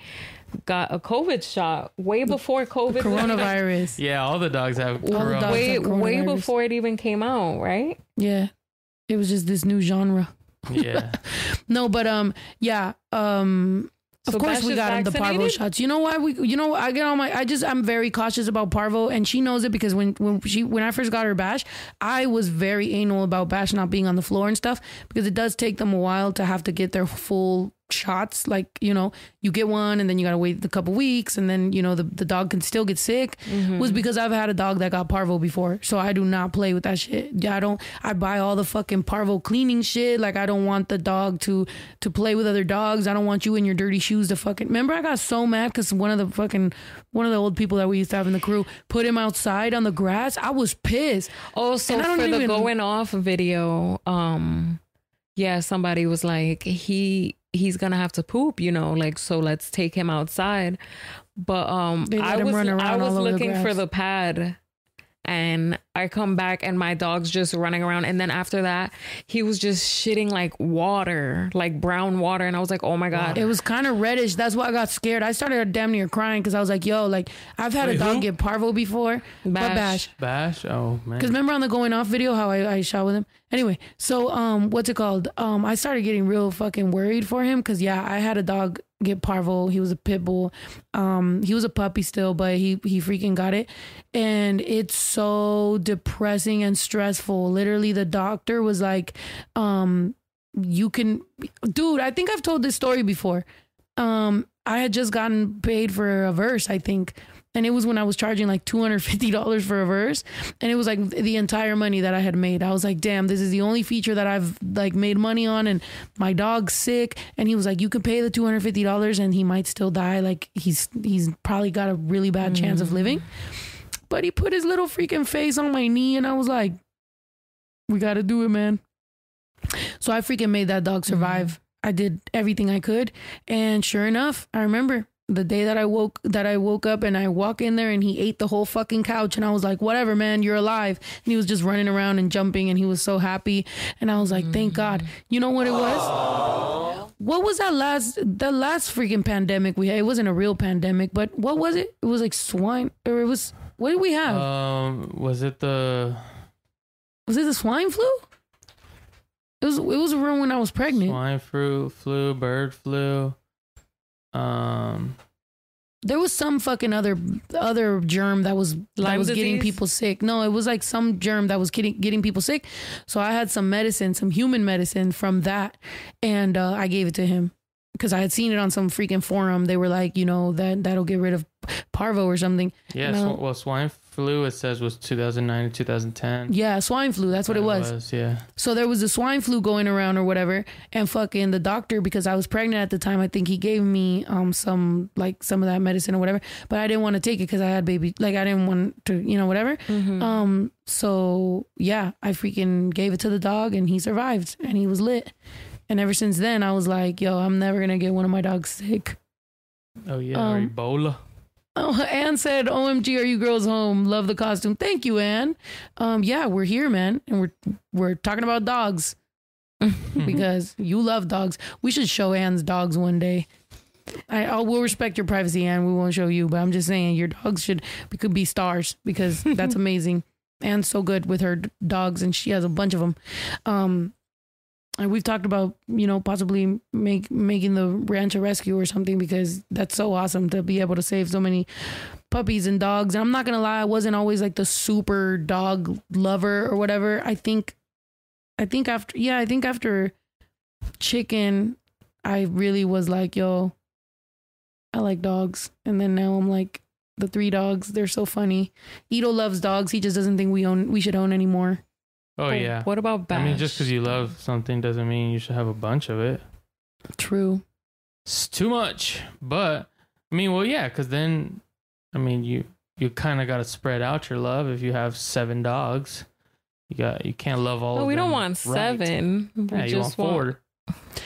got a COVID shot way before COVID. Coronavirus. Yeah, all the dogs have All the corona. dogs way have way before it even came out, right? Yeah. It was just this new genre. Yeah, <laughs> No, but um, yeah. Um, of So course we got him the parvo shots. You know why we? You know I get on my. I just I'm very cautious about parvo, and she knows it because when when she when I first got her bash, I was very anal about bash not being on the floor and stuff because it does take them a while to have to get their full shots. Like you know, you get one and then you gotta wait a couple weeks, and then you know the the dog can still get sick. Mm-hmm. Was because I've had a dog that got parvo before, so I do not play with that shit. I don't. I buy all the fucking parvo cleaning shit. Like I don't want the dog to to play with other dogs. I don't want you in your dirty shoes to fucking. Remember, I got so mad because one of the fucking one of the old people that we used to have in the crew put him outside on the grass. I was pissed. Also, And I don't for the even- going off video, um, yeah, somebody was like, he he's gonna have to poop, you know, like so let's take him outside. But um, I was I was over the looking for the pad, and I come back and my dog's just running around. And then after that, he was just shitting like water, like brown water. And I was like, oh my God. It was kind of reddish. That's why I got scared. I started damn near crying because I was like, yo, like I've had Wait, a dog who? get parvo before. But Bash. bash. Bash. Oh man. Because remember on the going off video how I, I shot with him? Anyway, so um what's it called? Um I started getting real fucking worried for him because yeah, I had a dog get parvo. He was a pit bull. Um he was a puppy still, but he he freaking got it. And it's so depressing and stressful. Literally the doctor was like, um, you can dude, I think I've told this story before. Um, I had just gotten paid for a verse, I think. And it was when I was charging like $250 for a verse. And it was like the entire money that I had made. I was like, damn, this is the only feature that I've like made money on. And my dog's sick. And he was like, you can pay the $250 and he might still die. Like he's, he's probably got a really bad chance of mm. living. But he put his little freaking face on my knee. And I was like, we got to do it, man. So I freaking made that dog mm. survive. I did everything I could. And sure enough, I remember the day that I woke that I woke up and I walk in there and he ate the whole fucking couch and I was like, "Whatever, man, you're alive." And he was just running around and jumping and he was so happy and I was like, "Thank God." You know what it was? What was that last the last freaking pandemic we had? It wasn't a real pandemic, but what was it? It was like swine or it was what did we have? Um, was it the was it the swine flu? It was it was around when I was pregnant. swine flu, flu, bird flu? Um, There was some fucking other other germ that was that Lyme was getting people sick. No, it was like some germ that was getting getting people sick. So I had some medicine, some human medicine from that, and uh, I gave it to him because I had seen it on some freaking forum. They were like, you know, that that'll get rid of parvo or something. yeah. Sw- well, swine flu it says was 2009 to 2010. Yeah, swine flu. That's what it was. Yeah. So there was a swine flu going around or whatever, and fucking the doctor because I was pregnant at the time. I think he gave me um some like some of that medicine or whatever, but I didn't want to take it because I had baby. Like I didn't want to, you know, whatever. Um. So yeah, I freaking gave it to the dog, and he survived, and he was lit. And ever since then, I was like, yo, I'm never gonna get one of my dogs sick. Oh yeah. Um, or Ebola. Oh, Anne said, "OMG, are you girls home? Love the costume. Thank you, Anne. Um, yeah, we're here, man, and we're we're talking about dogs <laughs> because you love dogs. We should show Anne's dogs one day. I, I will respect your privacy, Anne. We won't show you, but I'm just saying your dogs should we could be stars because that's <laughs> amazing. Anne's so good with her d- dogs, and she has a bunch of them. Um, and we've talked about you know possibly make making the ranch a rescue or something because that's so awesome to be able to save so many puppies and dogs. And I'm not gonna lie, I wasn't always like the super dog lover or whatever. I think, I think after yeah, I think after chicken, I really was like, yo, I like dogs. And then now I'm like, the three dogs, they're so funny. Ito loves dogs. He just doesn't think we own we should own anymore. Oh yeah. What about Bash? I mean, just because you love something doesn't mean you should have a bunch of it. True. It's too much. But I mean, well, yeah, because then, I mean, you you kind of got to spread out your love. If you have seven dogs, you got you can't love all. No, of we don't want right. seven. We you just want four,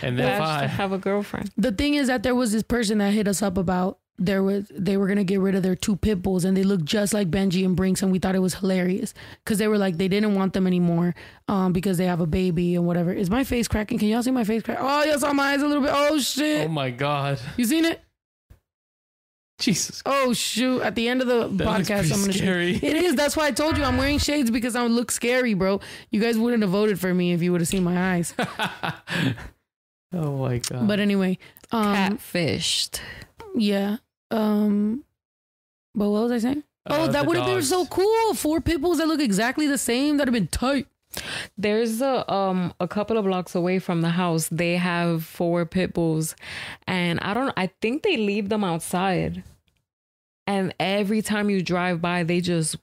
and then Bash to five. have a girlfriend. The thing is that there was this person that hit us up about there was they were gonna get rid of their two pit bulls and they looked just like Benji and Brinks and we thought it was hilarious because they were like they didn't want them anymore um because they have a baby and whatever. Is my face cracking? Can y'all see my face crack? Oh, y'all saw my eyes a little bit. Oh shit! Oh my god, you seen it? Jesus! Oh shoot! At the end of the That podcast, I'm gonna. scary. It is. That's why I told you I'm wearing shades because I would look scary, bro. You guys wouldn't have voted for me if you would have seen my eyes. <laughs> oh my god! But anyway, um, Catfished. yeah. Um, but what was I saying? Oh, Uh, that would have been so cool. Four pit bulls that look exactly the same. That'd have been tight. There's a um a couple of blocks away from the house. They have four pit bulls, and I don't. I think they leave them outside, and every time you drive by, they just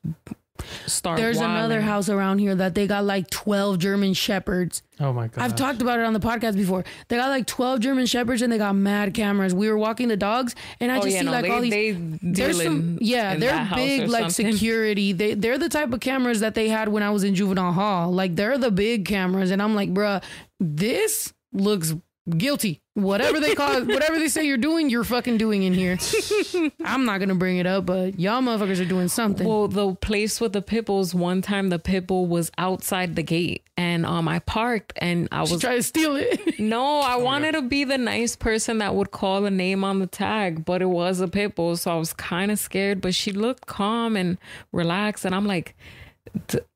start. There's another house around here that they got like 12 German shepherds. Oh my god! I've talked about it on the podcast before. They got like 12 German shepherds and they got mad cameras. We were walking the dogs and I Oh just yeah, see no, like they, all these they there's some yeah they're big like something. security they they're the type of cameras that they had when i was in juvenile hall like they're the big cameras and i'm like bruh this looks guilty. Whatever they call <laughs> whatever they say you're doing, you're fucking doing in here. <laughs> I'm not gonna bring it up, but y'all motherfuckers are doing something. Well, the place with the pit bulls, one time the pit bull was outside the gate and um I parked and I was Try to steal it. <laughs> no, I wanted to be the nice person that would call the name on the tag, but it was a pit bull, so I was kind of scared, but she looked calm and relaxed and I'm like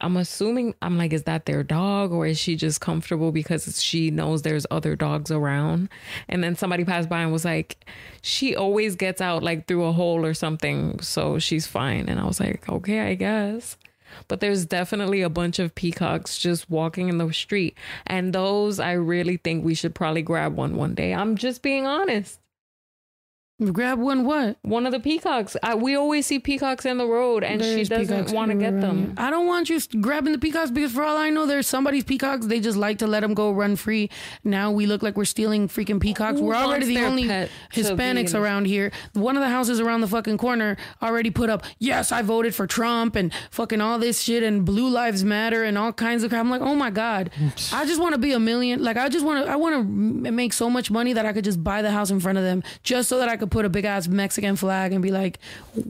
I'm assuming I'm like is that their dog or is she just comfortable because she knows there's other dogs around? And then somebody passed by and was like she always gets out like through a hole or something, so she's fine. And I was like, "Okay, I guess." But there's definitely a bunch of peacocks just walking in the street. And those, I really think we should probably grab one one day. I'm just being honest. Grab one what? One of the peacocks. I, we always see peacocks in the road, and she There's doesn't want to get them. I don't want you grabbing the peacocks because for all I know, there's somebody's peacocks. They just like to let them go run free. Now we look like we're stealing freaking peacocks. Who we're already the only Hispanics around here. One of the houses around the fucking corner already put up, yes, I voted for Trump and fucking all this shit and Blue Lives Matter and all kinds of crap. I'm like, oh my God. <laughs> I just want to be a million. Like, I just want to, I want to make so much money that I could just buy the house in front of them just so that I could put a big ass Mexican flag and be like,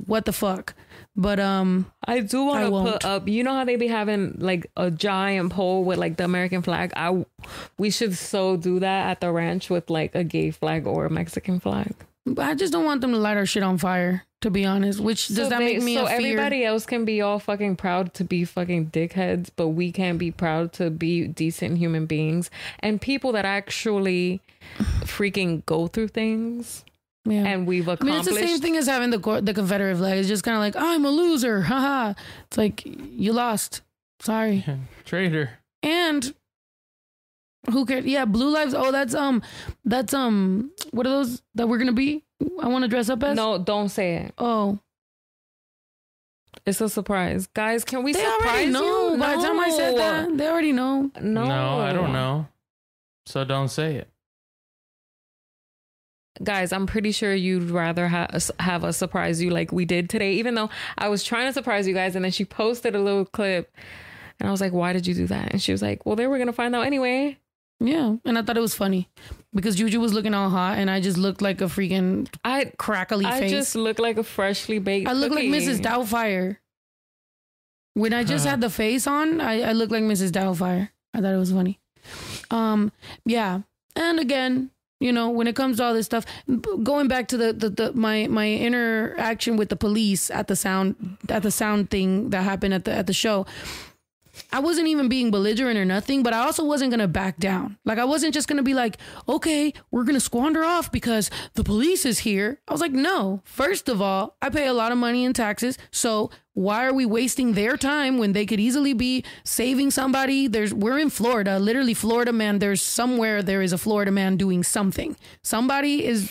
what the fuck? But, um, I do want to put up. You know how they be having like a giant pole with like the American flag. I we should so do that at the ranch with like a gay flag or a Mexican flag. But I just don't want them to light our shit on fire, to be honest. Which does So that they- make me so everybody else can be all fucking proud to be fucking dickheads, but we can't be proud to be decent human beings and people that actually freaking go through things. Yeah. And we've accomplished. I mean, it's the same thing as having the the Confederate flag. It's just kind of like I'm a loser, haha. It's like you lost. Sorry. <laughs> Traitor. And who cares? Yeah, blue lives. Oh, that's um, that's um, what are those that we're gonna be? I want to dress up as. No, don't say it. Oh, It's a surprise, guys. Can we they surprise already know. you? By the time I said that, they already know. no, No, I don't know. So don't say it. Guys. I'm pretty sure you'd rather ha- have us surprise you like we did today. Even though I was trying to surprise you guys, and then she posted a little clip, and I was like, "Why did you do that?" And she was like, "Well, they were gonna find out anyway." Yeah, and I thought it was funny because Juju was looking all hot, and I just looked like a freaking I crackly I face. just look like a freshly baked. I look like. Mrs. Doubtfire. When I just Huh. had the face on, I, I look like Mrs. Doubtfire. I thought it was funny. Um, yeah, and again, you know, when it comes to all this stuff, going back to the, the, the my my interaction with the police at the sound at the sound thing that happened at the at the show. I wasn't even being belligerent or nothing, but I also wasn't gonna back down. Like I wasn't just gonna be like, okay, we're gonna squander off because the police is here. I was like, no. First of all, I pay a lot of money in taxes, so why are we wasting their time when they could easily be saving somebody? There's we're in Florida, literally Florida man. There's somewhere there is a Florida man doing something. Somebody is,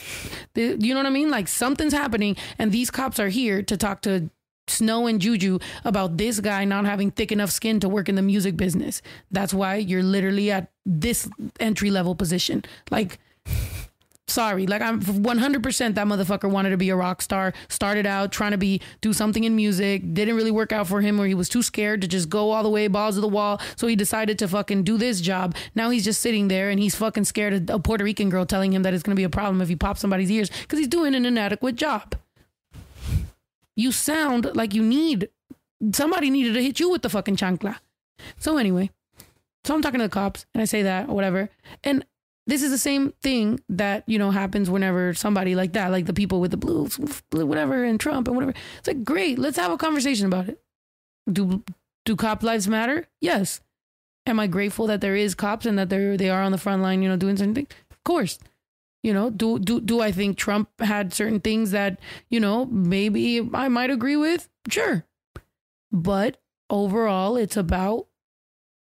you know what I mean? Like something's happening, and these cops are here to talk to Snow and Juju about this guy not having thick enough skin to work in the music business. That's why you're literally at this entry level position. Like, sorry, like I'm 100% that motherfucker wanted to be a rock star. Started out trying to be do something in music, didn't really work out for him, or he was too scared to just go all the way balls to the wall. So he decided to fucking do this job. Now he's just sitting there and he's fucking scared of a Puerto Rican girl telling him that it's gonna be a problem if he pops somebody's ears because he's doing an inadequate job you sound like you need somebody needed to hit you with the fucking chancla. So anyway, so I'm talking to the cops and I say that or whatever. And this is the same thing that, you know, happens whenever somebody like that, like the people with the blue, blue whatever and Trump and whatever. It's like, great, let's have a conversation about it. Do do cop lives matter? Yes. Am I grateful that there is cops and that they're they are on the front line, you know, doing things? Of course. You know, do do do I think Trump had certain things that, you know, maybe I might agree with? Sure. But overall, it's about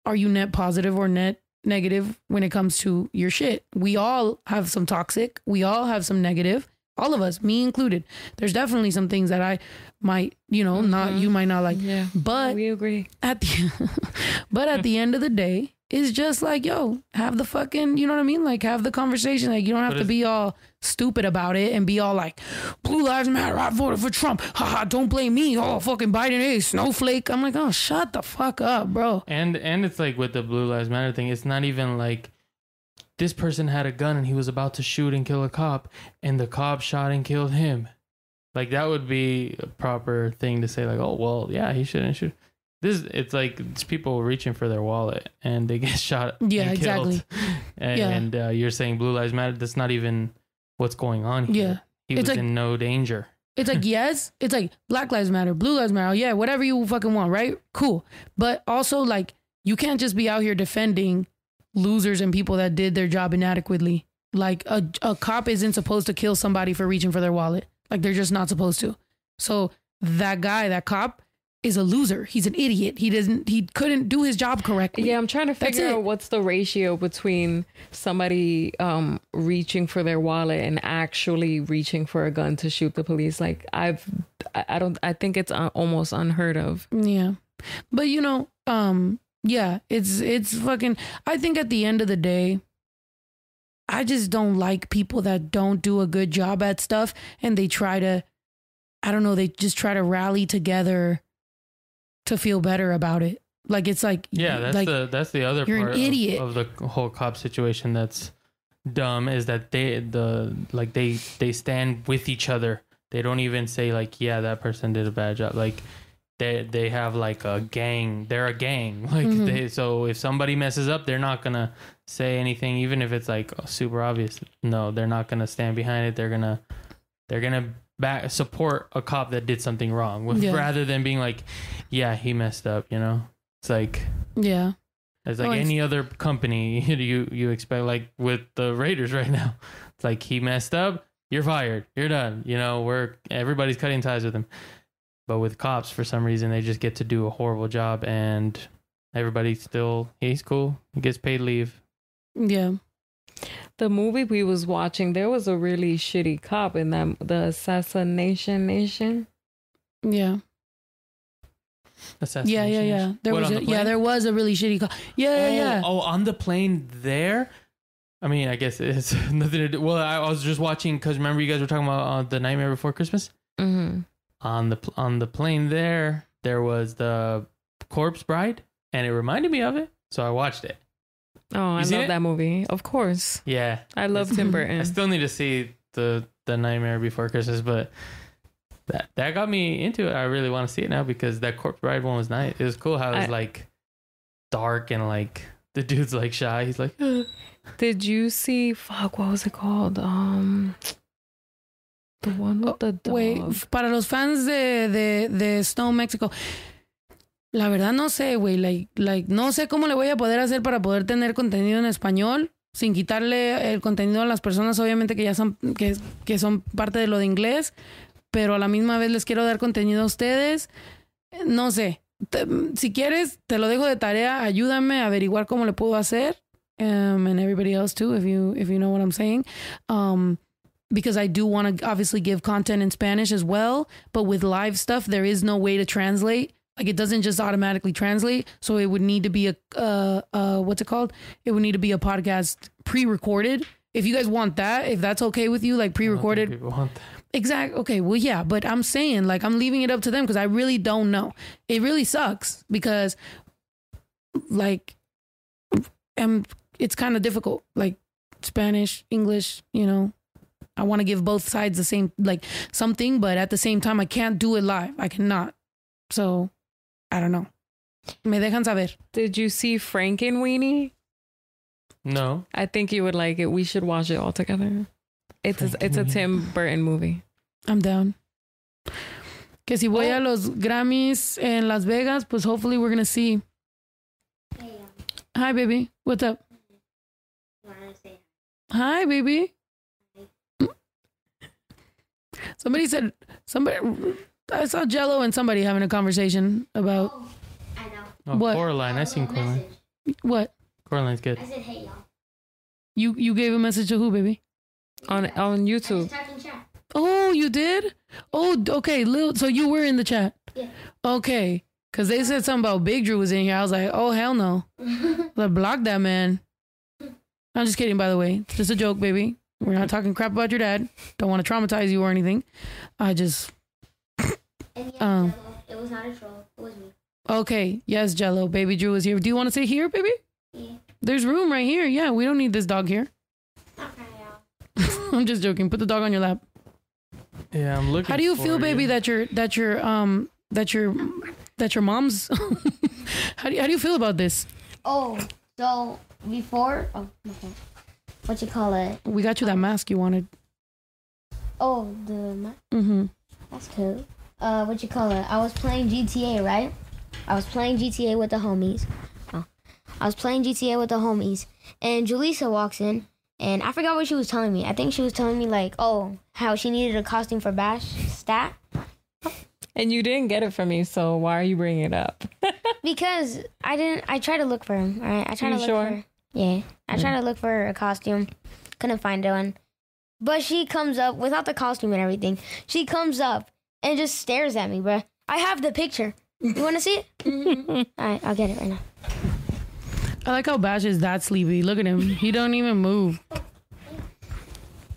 are you net positive or net negative when it comes to your shit? We all have some toxic, we all have some negative. All of us, me included. There's definitely some things that I might, you know, not you mm-hmm. might not like. Yeah, But we agree. at the <laughs> but at the end of the day it's just like yo have the fucking you know what i mean like have the conversation like you don't have But to be all stupid about it and be all like blue lives matter i voted for trump haha don't blame me oh fucking biden a snowflake i'm like oh shut the fuck up bro And and it's like with the Blue Lives Matter thing, it's not even like this person had a gun and he was about to shoot and kill a cop, and the cop shot and killed him. Like that would be a proper thing to say. Like, oh well, yeah, he shouldn't shoot. This it's like it's people reaching for their wallet and they get <laughs> shot. Yeah, exactly. <laughs> And, Yeah. and uh, you're saying blue lives matter. That's not even what's going on here. Yeah. he It's was like- in no danger. It's like <laughs> yes, it's like Black Lives Matter, Blue Lives Matter, yeah, whatever you fucking want, right? Cool. But also like you can't just be out here defending losers and people that did their job inadequately. Like a a cop isn't supposed to kill somebody for reaching for their wallet. Like they're just not supposed to. So that guy, that cop is a loser. He's an idiot. He doesn't he couldn't do his job correctly. Yeah, I'm trying to figure out what's the ratio between somebody um reaching for their wallet and actually reaching for a gun to shoot the police. Like I've, I don't, I think it's uh, almost unheard of. Yeah. But you know, um yeah, it's it's fucking I think at the end of the day I just don't like people that don't do a good job at stuff and they try to I don't know, they just try to rally together to feel better about it. Like it's like Yeah, that's like the that's the other you're an part of- idiot. Of, the whole cop situation that's dumb is that they the like they they stand with each other. They don't even say like, yeah, that person did a bad job. Like they they have like a gang. They're a gang. <laughs> Like Mhm. they so if somebody messes up, they're not gonna say anything, even if it's like super obvious. No, they're not gonna stand behind it. They're gonna they're gonna back support a cop that did something wrong, with, Yeah. rather than being like, yeah, he messed up. You know, it's like yeah. it's oh, like Oh, it's- any other company <laughs> you you expect like with the Raiders right now. It's like he messed up, you're fired. You're done. You know, we're everybody's cutting ties with him. But with cops for some reason they just get to do a horrible job and everybody still he's cool. He gets paid leave. Yeah. The movie we was watching, there was a really shitty cop in that the Assassination Nation. Yeah. Yeah, Assassination. yeah, yeah. Yeah. There What, was a, the yeah, there was a really shitty cop. Yeah, yeah, oh, yeah. oh, on the plane there. I mean, I guess it's <laughs> nothing to do. Well, I, I was just watching because remember you guys were talking about uh, the Nightmare Before Christmas. Mm-hmm. on the on the plane there there was the corpse bride and it reminded me of it so i watched it Oh, I love it? that movie. Of course, yeah I love Tim <laughs> Burton. i still need to see the the nightmare before christmas but that that got me into it i really want to see it now because that corpse bride one was nice it was cool how it was I- like dark and like the dude's like shy he's like "Uh." Did you see? Fuck, what was it called? Um, the one with the dog. Wait, para los fans de, de, de Snow Mexico. La verdad no sé, güey. Like, like, no sé cómo le voy a poder hacer para poder tener contenido en español sin quitarle el contenido a las personas, obviamente que ya son, que, que son parte de lo de inglés, pero a la misma vez les quiero dar contenido a ustedes. No sé. Si quieres, te lo dejo de tarea. Ayúdame a averiguar cómo le puedo hacer. Um, and everybody else too, if you if you know what I'm saying. Um, because I do want to obviously give content in Spanish as well. But with live stuff, there is no way to translate. Like it doesn't just automatically translate. So it would need to be a uh uh what's it called? It would need to be a podcast pre-recorded. If you guys want that, if that's okay with you, like I don't think pre-recorded, people want that. Exact. Okay. Well, yeah, but I'm saying like I'm leaving it up to them because I really don't know. It really sucks because like, um, it's kind of difficult. Like Spanish, English, you know. I want to give both sides the same like something, but at the same time, I can't do it live. I cannot. So, I don't know. Me dejan saber. Did you see Frankenweenie? no I think you would like it. We should watch it all together. It's a, it's a Tim Burton movie. I'm down. Que si voy a oh. los Grammys en Las Vegas, pues hopefully we're gonna see. Hi, baby. What's up? Hi, baby. Somebody said somebody. I saw Jello and somebody having a conversation about oh, I know. oh What? coraline i seen coraline Message. what coraline's good I said, hey, y'all. you you gave a message to who, baby? On on I YouTube. just typed in chat. Oh, you did? Oh, okay. Lil, so you were in the chat. Yeah. Okay. Cause they said something about Big Drew was in here. I was like, oh hell no. <laughs> Like, block that man. I'm just kidding, by the way. It's just a joke, baby. We're not talking crap about your dad. Don't want to traumatize you or anything. I just And yeah, Um. Jello, it was not a troll. It was me. okay. Yes, Jello. Baby Drew is here. Do you want to say here, baby? Yeah. There's room right here. Yeah, we don't need this dog here. Okay, <laughs> yeah. I'm just joking. Put the dog on your lap. Yeah, I'm looking. How do you for feel, baby, that your that your um that your that your mom's <laughs> how do you, how do you feel about this? Oh, so before, oh, okay. what you call it? We got you that mask you wanted. Oh, the mask. Mm-hmm. that's cool. Uh, what you call it? I was playing GTA, right? I was playing GTA with the homies. Oh, I was playing GTA with the homies, and Julissa walks in, and I forgot what she was telling me. I think she was telling me like, oh, how she needed a costume for Bash stat And you didn't get it from me, so why are you bringing it up? <laughs> because I didn't. I tried to look for him. All right, I tried to look sure? for. Yeah, I tried to look for a costume, couldn't find one. But she comes up without the costume and everything. She comes up and just stares at me, bruh. I have the picture. You want to see it? <laughs> All right, I'll get it right now. I like how Bash is that sleepy. Look at him. He don't even move.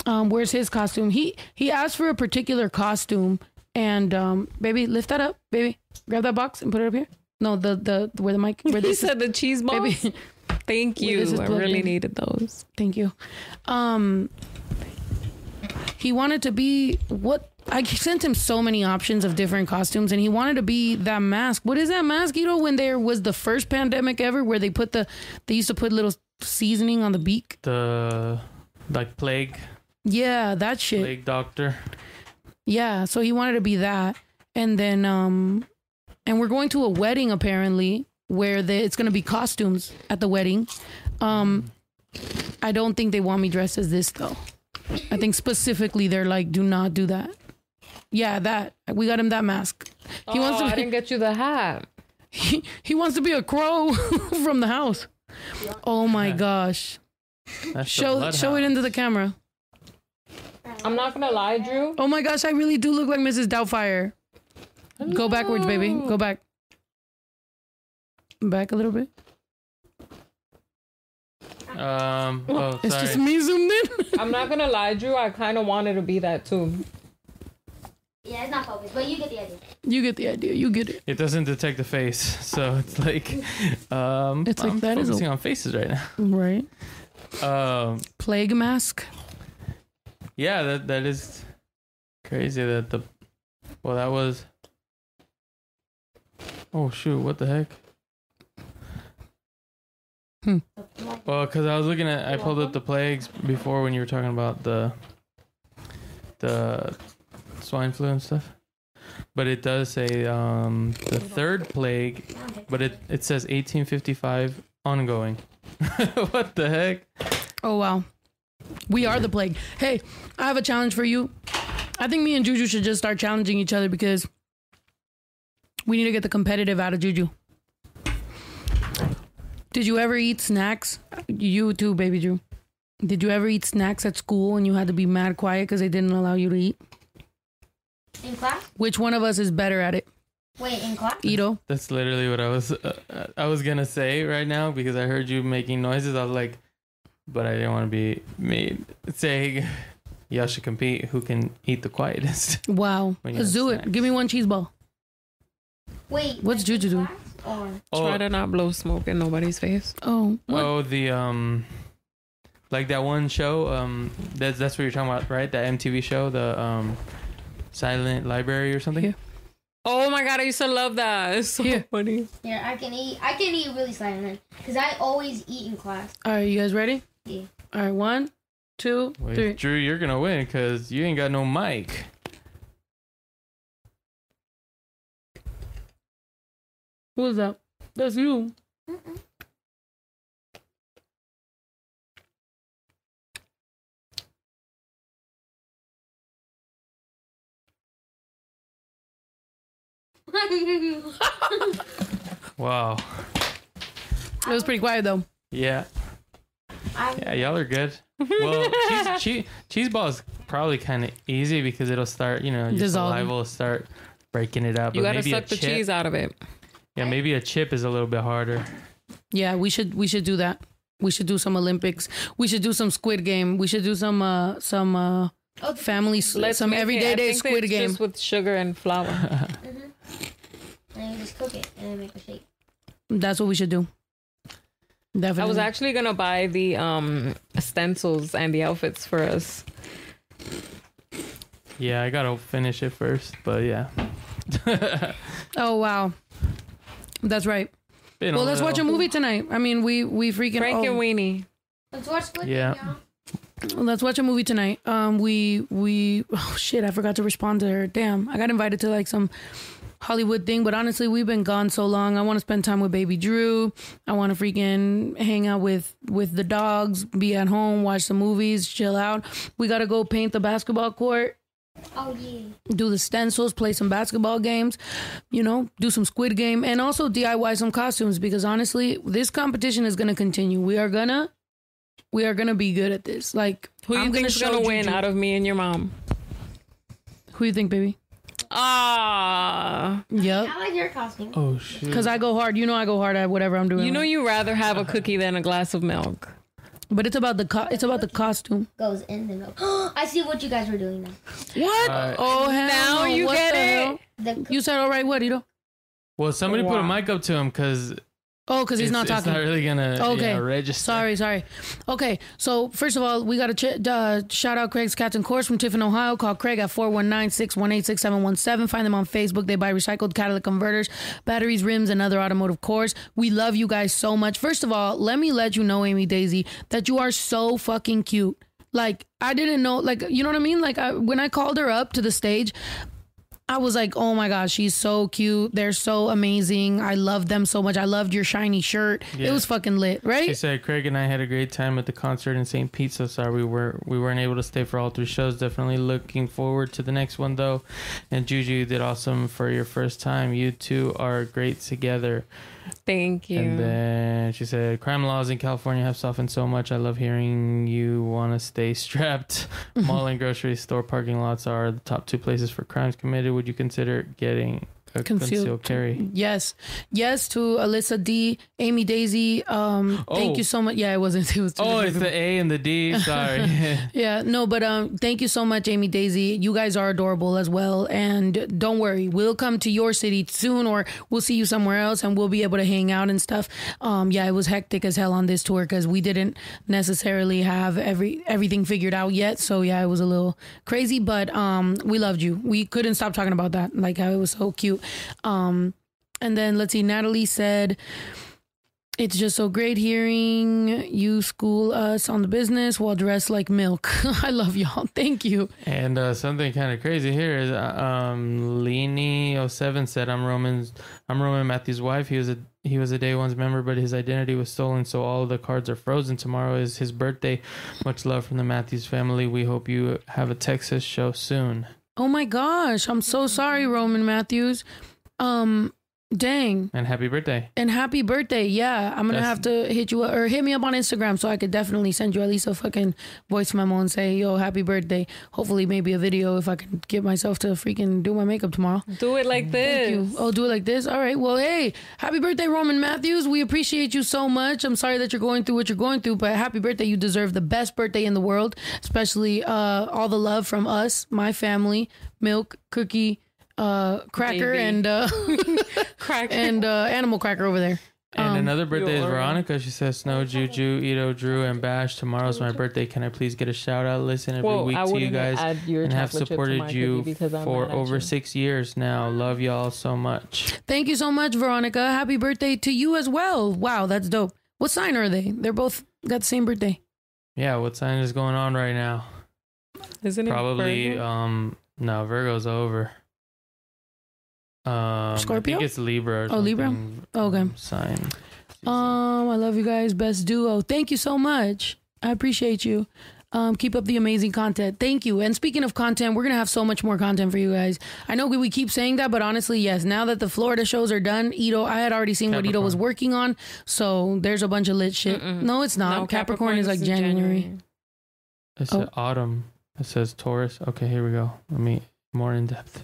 Um, where's his costume? He he asked for a particular costume, and um, baby, lift that up, baby. Grab that box and put it up here. No, the the where the mic where <laughs> He this is, said the cheese balls. baby. <laughs> Thank you. I really in. needed those. Thank you. Um, he wanted to be what I sent him so many options of different costumes, and he wanted to be that mask. What is that mask? You know, when there was the first pandemic ever, where they put the they used to put little seasoning on the beak. the like plague Yeah, that shit. plague doctor? Yeah, so he wanted to be that, and then um, and we're going to a wedding apparently where the, it's going to be costumes at the wedding. Um, I don't think they want me dressed as this though. I think specifically they're like, do not do that. Yeah, that we got him that mask. He oh, wants to I didn't get you the hat. he, he wants to be a crow <laughs> from the house. Oh my gosh! That's the Show show it into the camera. I'm not gonna lie, Drew. Oh my gosh, I really do look like Mrs. Doubtfire. Go backwards, baby. Go back. Back a little bit. Um. Oh, It's sorry. just me zoomed in. <laughs> I'm not gonna lie, Drew. I kind of wanted to be that too. Yeah, it's not focused, but you get the idea. you get the idea. You get it. It doesn't detect the face, <laughs> so it's like, <laughs> um, It's like I'm that is a- focusing on faces right now. Right. now. Um, Plague mask. yeah, that that is crazy. That the, well, that was. Oh shoot! What the heck? Hmm. Well, because I was looking at, I pulled up the plagues before when you were talking about the, the swine flu and stuff. But it does say um, the third plague, but it, it says 1855 ongoing. <laughs> what the heck? Oh wow. We are the plague. Hey, I have a challenge for you. I think me and Juju should just start challenging each other because we need to get the competitive out of Juju. Did you ever eat snacks? You too, baby Drew. Did you ever eat snacks at school and you had to be mad quiet because they didn't allow you to eat? In class? Which one of us is better at it? Wait, in class? Ito? That's literally what I was uh, I was gonna say right now because I heard you making noises. I was like, but I didn't want to be made saying y'all should compete. Who can eat the quietest? <laughs> Wow. <laughs> Let's do snacks. it. Give me one cheese ball. Wait. What's Juju do? class Or Oh, Try to not blow smoke in nobody's face. Oh. What? oh, the um, like that one show. Um, that's that's what you're talking about, right? That MTV show, the um, Silent Library or something. Yeah. Oh my god, I used to love that. <laughs> It's so Here. funny. Here, I can eat. I can eat really silent because I always eat in class. All right, you guys ready? Yeah. All right, one, two, Wait, three. Drew, you're gonna win because you ain't got no mic. Who is that? That's you. <laughs> Wow. It was pretty quiet though. Yeah. Yeah, y'all are good. <laughs> Well, cheese, cheese, cheese ball is probably kind of easy because it'll start, you know, your Dissolving. saliva will start breaking it up. You but gotta maybe a suck the chip- cheese out of it. Yeah, maybe a chip is a little bit harder. Yeah, we should we should do that. We should do some Olympics. We should do some Squid Game. We should do some uh some uh family s- some make it- everyday I day think Squid it's Game. Just with sugar and flour. <laughs> and you just cook it and then make a shake. That's what we should do. Definitely. I was actually gonna buy the um stencils and the outfits for us. Yeah, I gotta finish it first, but yeah. <laughs> Oh wow. That's right. Been Well, let's watch a movie tonight. I mean, we we freaking Frank oh, and Weenie. Let's watch Squid Yeah. y'all. let's watch a movie tonight. Um, we we oh shit, I forgot to respond to her. Damn, I got invited to like some Hollywood thing, but honestly, we've been gone so long. I want to spend time with baby Drew. I want to freaking hang out with with the dogs, be at home, watch some movies, chill out. We got to go paint the basketball court. Oh yeah. do the stencils, play some basketball games, you know, do some squid game, and also DIY some costumes because honestly, this competition is gonna continue. We are gonna, we are gonna be good at this. Like, Who you I'm think's show gonna win Juju- out of me and your mom? Who you think, baby? Ah, Yep. I like your costume. Oh shit. Because I go hard. You know, I go hard at whatever I'm doing. you know you rather have a cookie than a glass of milk. but it's about the co- it's about the costume. Goes in the milk. <gasps> I see what you guys were doing now. What? Alright. oh hell Now no. you What get the it? hell? The coo- You said all right. What, you know? Well, somebody put a mic up to him because Oh, because he's not It's talking. not really gonna Okay. yeah, register. Sorry, sorry. Okay, so first of all, we got to ch- uh, shout out Craig's Captain Course from Tiffin, Ohio. Call Craig at 419-618-6717. Find them on Facebook. They buy recycled catalytic converters, batteries, rims, and other automotive cores. We love you guys so much. First of all, let me let you know, Amy Daisy, that you are so fucking cute. Like, I didn't know, like, you know what I mean? Like, I, when I called her up to the stage, I was like, oh my gosh, she's so cute. They're so amazing. I love them so much. I loved your shiny shirt. It was fucking lit, right? She said Craig and I had a great time at the concert in St. Pete. So sorry we were we weren't able to stay for all three shows. Definitely looking forward to the next one though. And Juju you did awesome for your first time. You two are great together. Thank you. And then she said, crime laws in California have softened so much. I love hearing you want to stay strapped. <laughs> Mall and grocery store parking lots are the top two places for crimes committed. Would you consider getting concealed, carry? Yes, yes to Alyssa D, Amy Daisy. Um, thank Oh. you so much. Yeah, it wasn't. <laughs> It was. Oh, it's the A and the D. <laughs> Sorry. <laughs> Yeah, no, but um, thank you so much, Amy Daisy. You guys are adorable as well, and don't worry, we'll come to your city soon, or we'll see you somewhere else, and we'll be able to hang out and stuff. Um, yeah, it was hectic as hell on this tour because we didn't necessarily have every everything figured out yet. So yeah, it was a little crazy, but um, we loved you. We couldn't stop talking about that, like how it was so cute. Um, and then let's see, Natalie said. It's just so great hearing you school us on the business while dressed like milk. <laughs> I love y'all. <laughs> Thank you. And uh, something kind of crazy here is uh, um, Leany07 said, "I'm Roman's. I'm Roman Matthews' wife. He was a he was a day one's member, but his identity was stolen, so all the cards are frozen. Tomorrow is his birthday. Much love from the Matthews family. We hope you have a Texas show soon. Oh my gosh, I'm so sorry, Roman Matthews. Um, dang. And happy birthday. And happy birthday. Yeah, I'm gonna have to hit you up or hit me up on Instagram so I could definitely send you at least a fucking voice memo and say, yo, happy birthday. Hopefully, maybe a video if I can get myself to freaking do my makeup tomorrow. Do it like this. Thank you. Oh, do it like this. All right. Well, hey, happy birthday, Roman Matthews. We appreciate you so much. I'm sorry that you're going through what you're going through, but happy birthday. You deserve the best birthday in the world, especially uh, all the love from us, my family, Milk, Cookie, uh, Cracker, Baby. and uh, Crack. <laughs> <laughs> and uh, Animal Cracker over there. And Um, another birthday is Veronica. She says, Snow, Juju, Ito, Drew, and Bash. Tomorrow's my birthday. Can I please get a shout out? Listen every well, week I to you wouldn't guys. add your and have chocolate chip to supported my you because I'm for mad at over you. six years now. Love y'all so much. Thank you so much, Veronica. Happy birthday to you as well. Wow, that's dope. What sign are they? They're both got the same birthday. Yeah, what sign is going on right now? Isn't it Probably, Virgo? um, no, Virgo's over. Um, Scorpio? I think it's Libra. Or Oh, Libra? something, Okay. um, Sign. Um, I love you guys. Best duo. Thank you so much. I appreciate you. Um, keep up the amazing content. Thank you. And speaking of content, we're gonna have so much more content for you guys. I know we, we keep saying that, but honestly, yes. Now that the Florida shows are done, Ito, I had already seen what Ito was working on, so there's a bunch of lit shit. No, it's not. No, Capricorn, is like January. It's Oh. autumn. It says Taurus. Okay, here we go. Let me more in depth.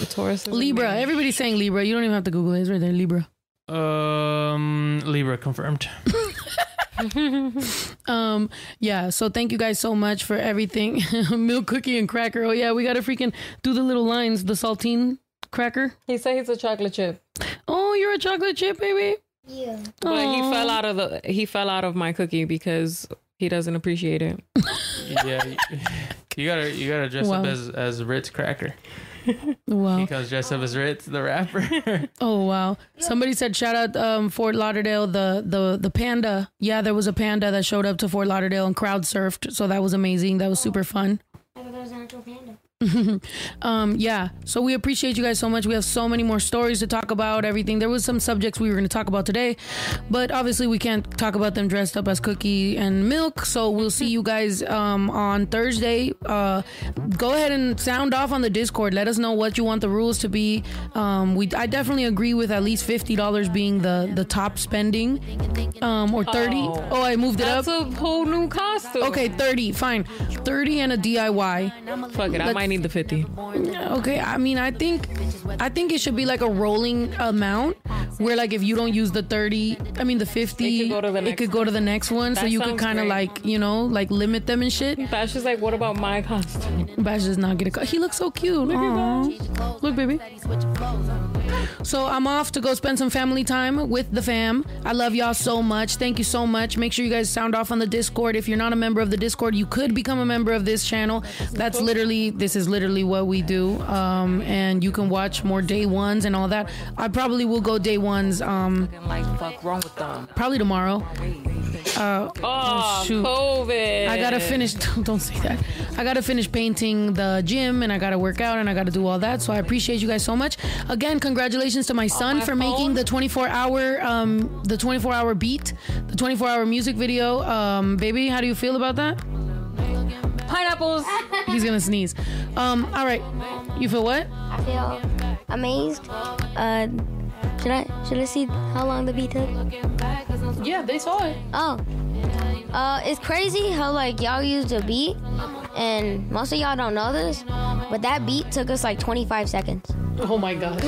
The Taurus Libra. Everybody's saying Libra. You don't even have to Google it. It's right there. Libra. Um, Libra confirmed. <laughs> Um, yeah. So thank you guys so much for everything. <laughs> Milk cookie and cracker. Oh yeah, we gotta freaking do the little lines. The saltine cracker. He said he's a chocolate chip. Oh, you're a chocolate chip, baby. Yeah. But he fell out of the he fell out of my cookie because he doesn't appreciate it. yeah, you, <laughs> you gotta you gotta dress up as as Ritz Cracker. Wow. He comes dressed up as Ritz, the rapper. <laughs> Oh wow! Somebody said shout out um, Fort Lauderdale. The the the panda. Yeah, there was a panda that showed up to Fort Lauderdale and crowd surfed. So that was amazing. That was super fun. I thought that was an actual panda. <laughs> Um, yeah. So we appreciate you guys so much. We have so many more stories to talk about. Everything. There was some subjects we were going to talk about today, but obviously we can't talk about them dressed up as Cookie and Milk. So we'll see you guys um, on Thursday. Uh, go ahead and sound off on the Discord. Let us know what you want the rules to be. Um, we I definitely agree with at least fifty dollars being the the top spending, um, or thirty. Oh. Oh, I moved it That's up. That's a whole new costume. Okay, thirty. Fine, thirty and a DIY. Fuck it. I might need the fifty. Okay, I mean, I think, I think it should be like a rolling amount, where like if you don't use the thirty, I mean the fifty, It could go to the next could go to the next one, so That you could sounds kind of great. like you know like limit them and shit. Bash is like, what about my costume? Bash does not get a cut. He looks so cute. Aw. Look, baby. So I'm off to go spend some family time with the fam. I love y'all so much. Thank you so much. Make sure you guys sound off on the Discord. If you're not a member of the Discord, you could become a member of this channel. That's literally this is literally what we do. Um, and you can watch more day ones and all that. I probably will go day ones. Um, Like fuck wrong with them. probably tomorrow. Uh, Oh, shoot. COVID. I gotta finish. <laughs> Don't say that. I gotta finish painting the gym, and I gotta work out, and I gotta do all that. So I appreciate you guys so much. Again, congratulations to my son my for making the 24 hour, um, the 24 hour beat, the 24 hour music video. Um, baby, how do you feel about that? Pineapples. He's gonna sneeze. Um, all right. You feel what? I feel amazed. Uh, should I should I see how long the beat took? Yeah, they saw it. Oh, uh, it's crazy how like y'all used a beat, and most of y'all don't know this, but that beat took us like 25 seconds. <laughs> Oh my god.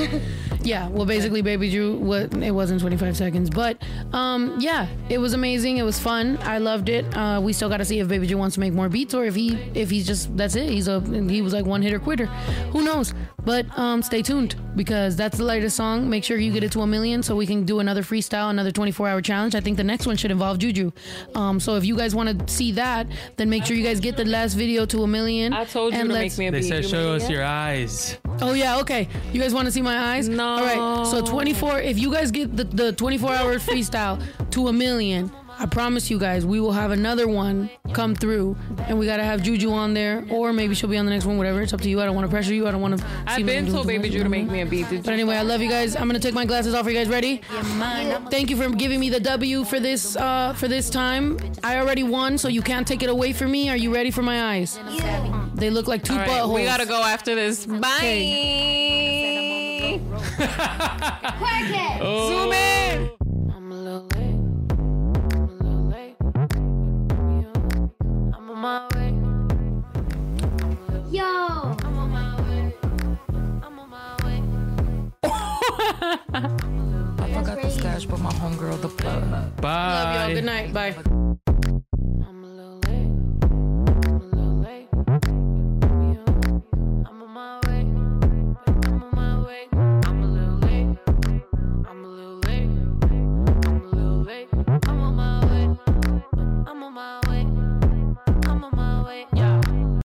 yeah, well basically Baby Drew what it wasn't 25 seconds, but um yeah, it was amazing. It was fun. I loved it. Uh we still got to see if Baby Drew wants to make more beats or if he if he's just that's it. He's a he was like one hitter quitter. Who knows? But um stay tuned because that's the latest song. Make sure you get it to a million so we can do another freestyle, another 24-hour challenge. I think the next one should involve Juju. Um so if you guys want to see that, then make sure you guys get the last video to a million. I told you and to let's- make me a they beat. said show us your eyes. Oh yeah, okay. You guys want to see my eyes? No. All right. So 24. If you guys get the, the 24 hour <laughs> freestyle to a million, I promise you guys, we will have another one come through, and we gotta have Juju on there, or maybe she'll be on the next one. Whatever. It's up to you. I don't want to pressure you. I don't want to. I've been told Baby Drew to make me a beat. But anyway, I love you guys. I'm gonna take my glasses off. Are you guys ready? Thank you for giving me the W for this uh, for this time. I already won, so you can't take it away from me. Are you ready for my eyes? They look like two All right, buttholes. we gotta go after this. Bye. Zoom in. On my way. Yo. I'm on my way. I'm on my way. <laughs> I forgot the stash, but my homegirl the plug. Bye. Love y'all. Good night. Bye.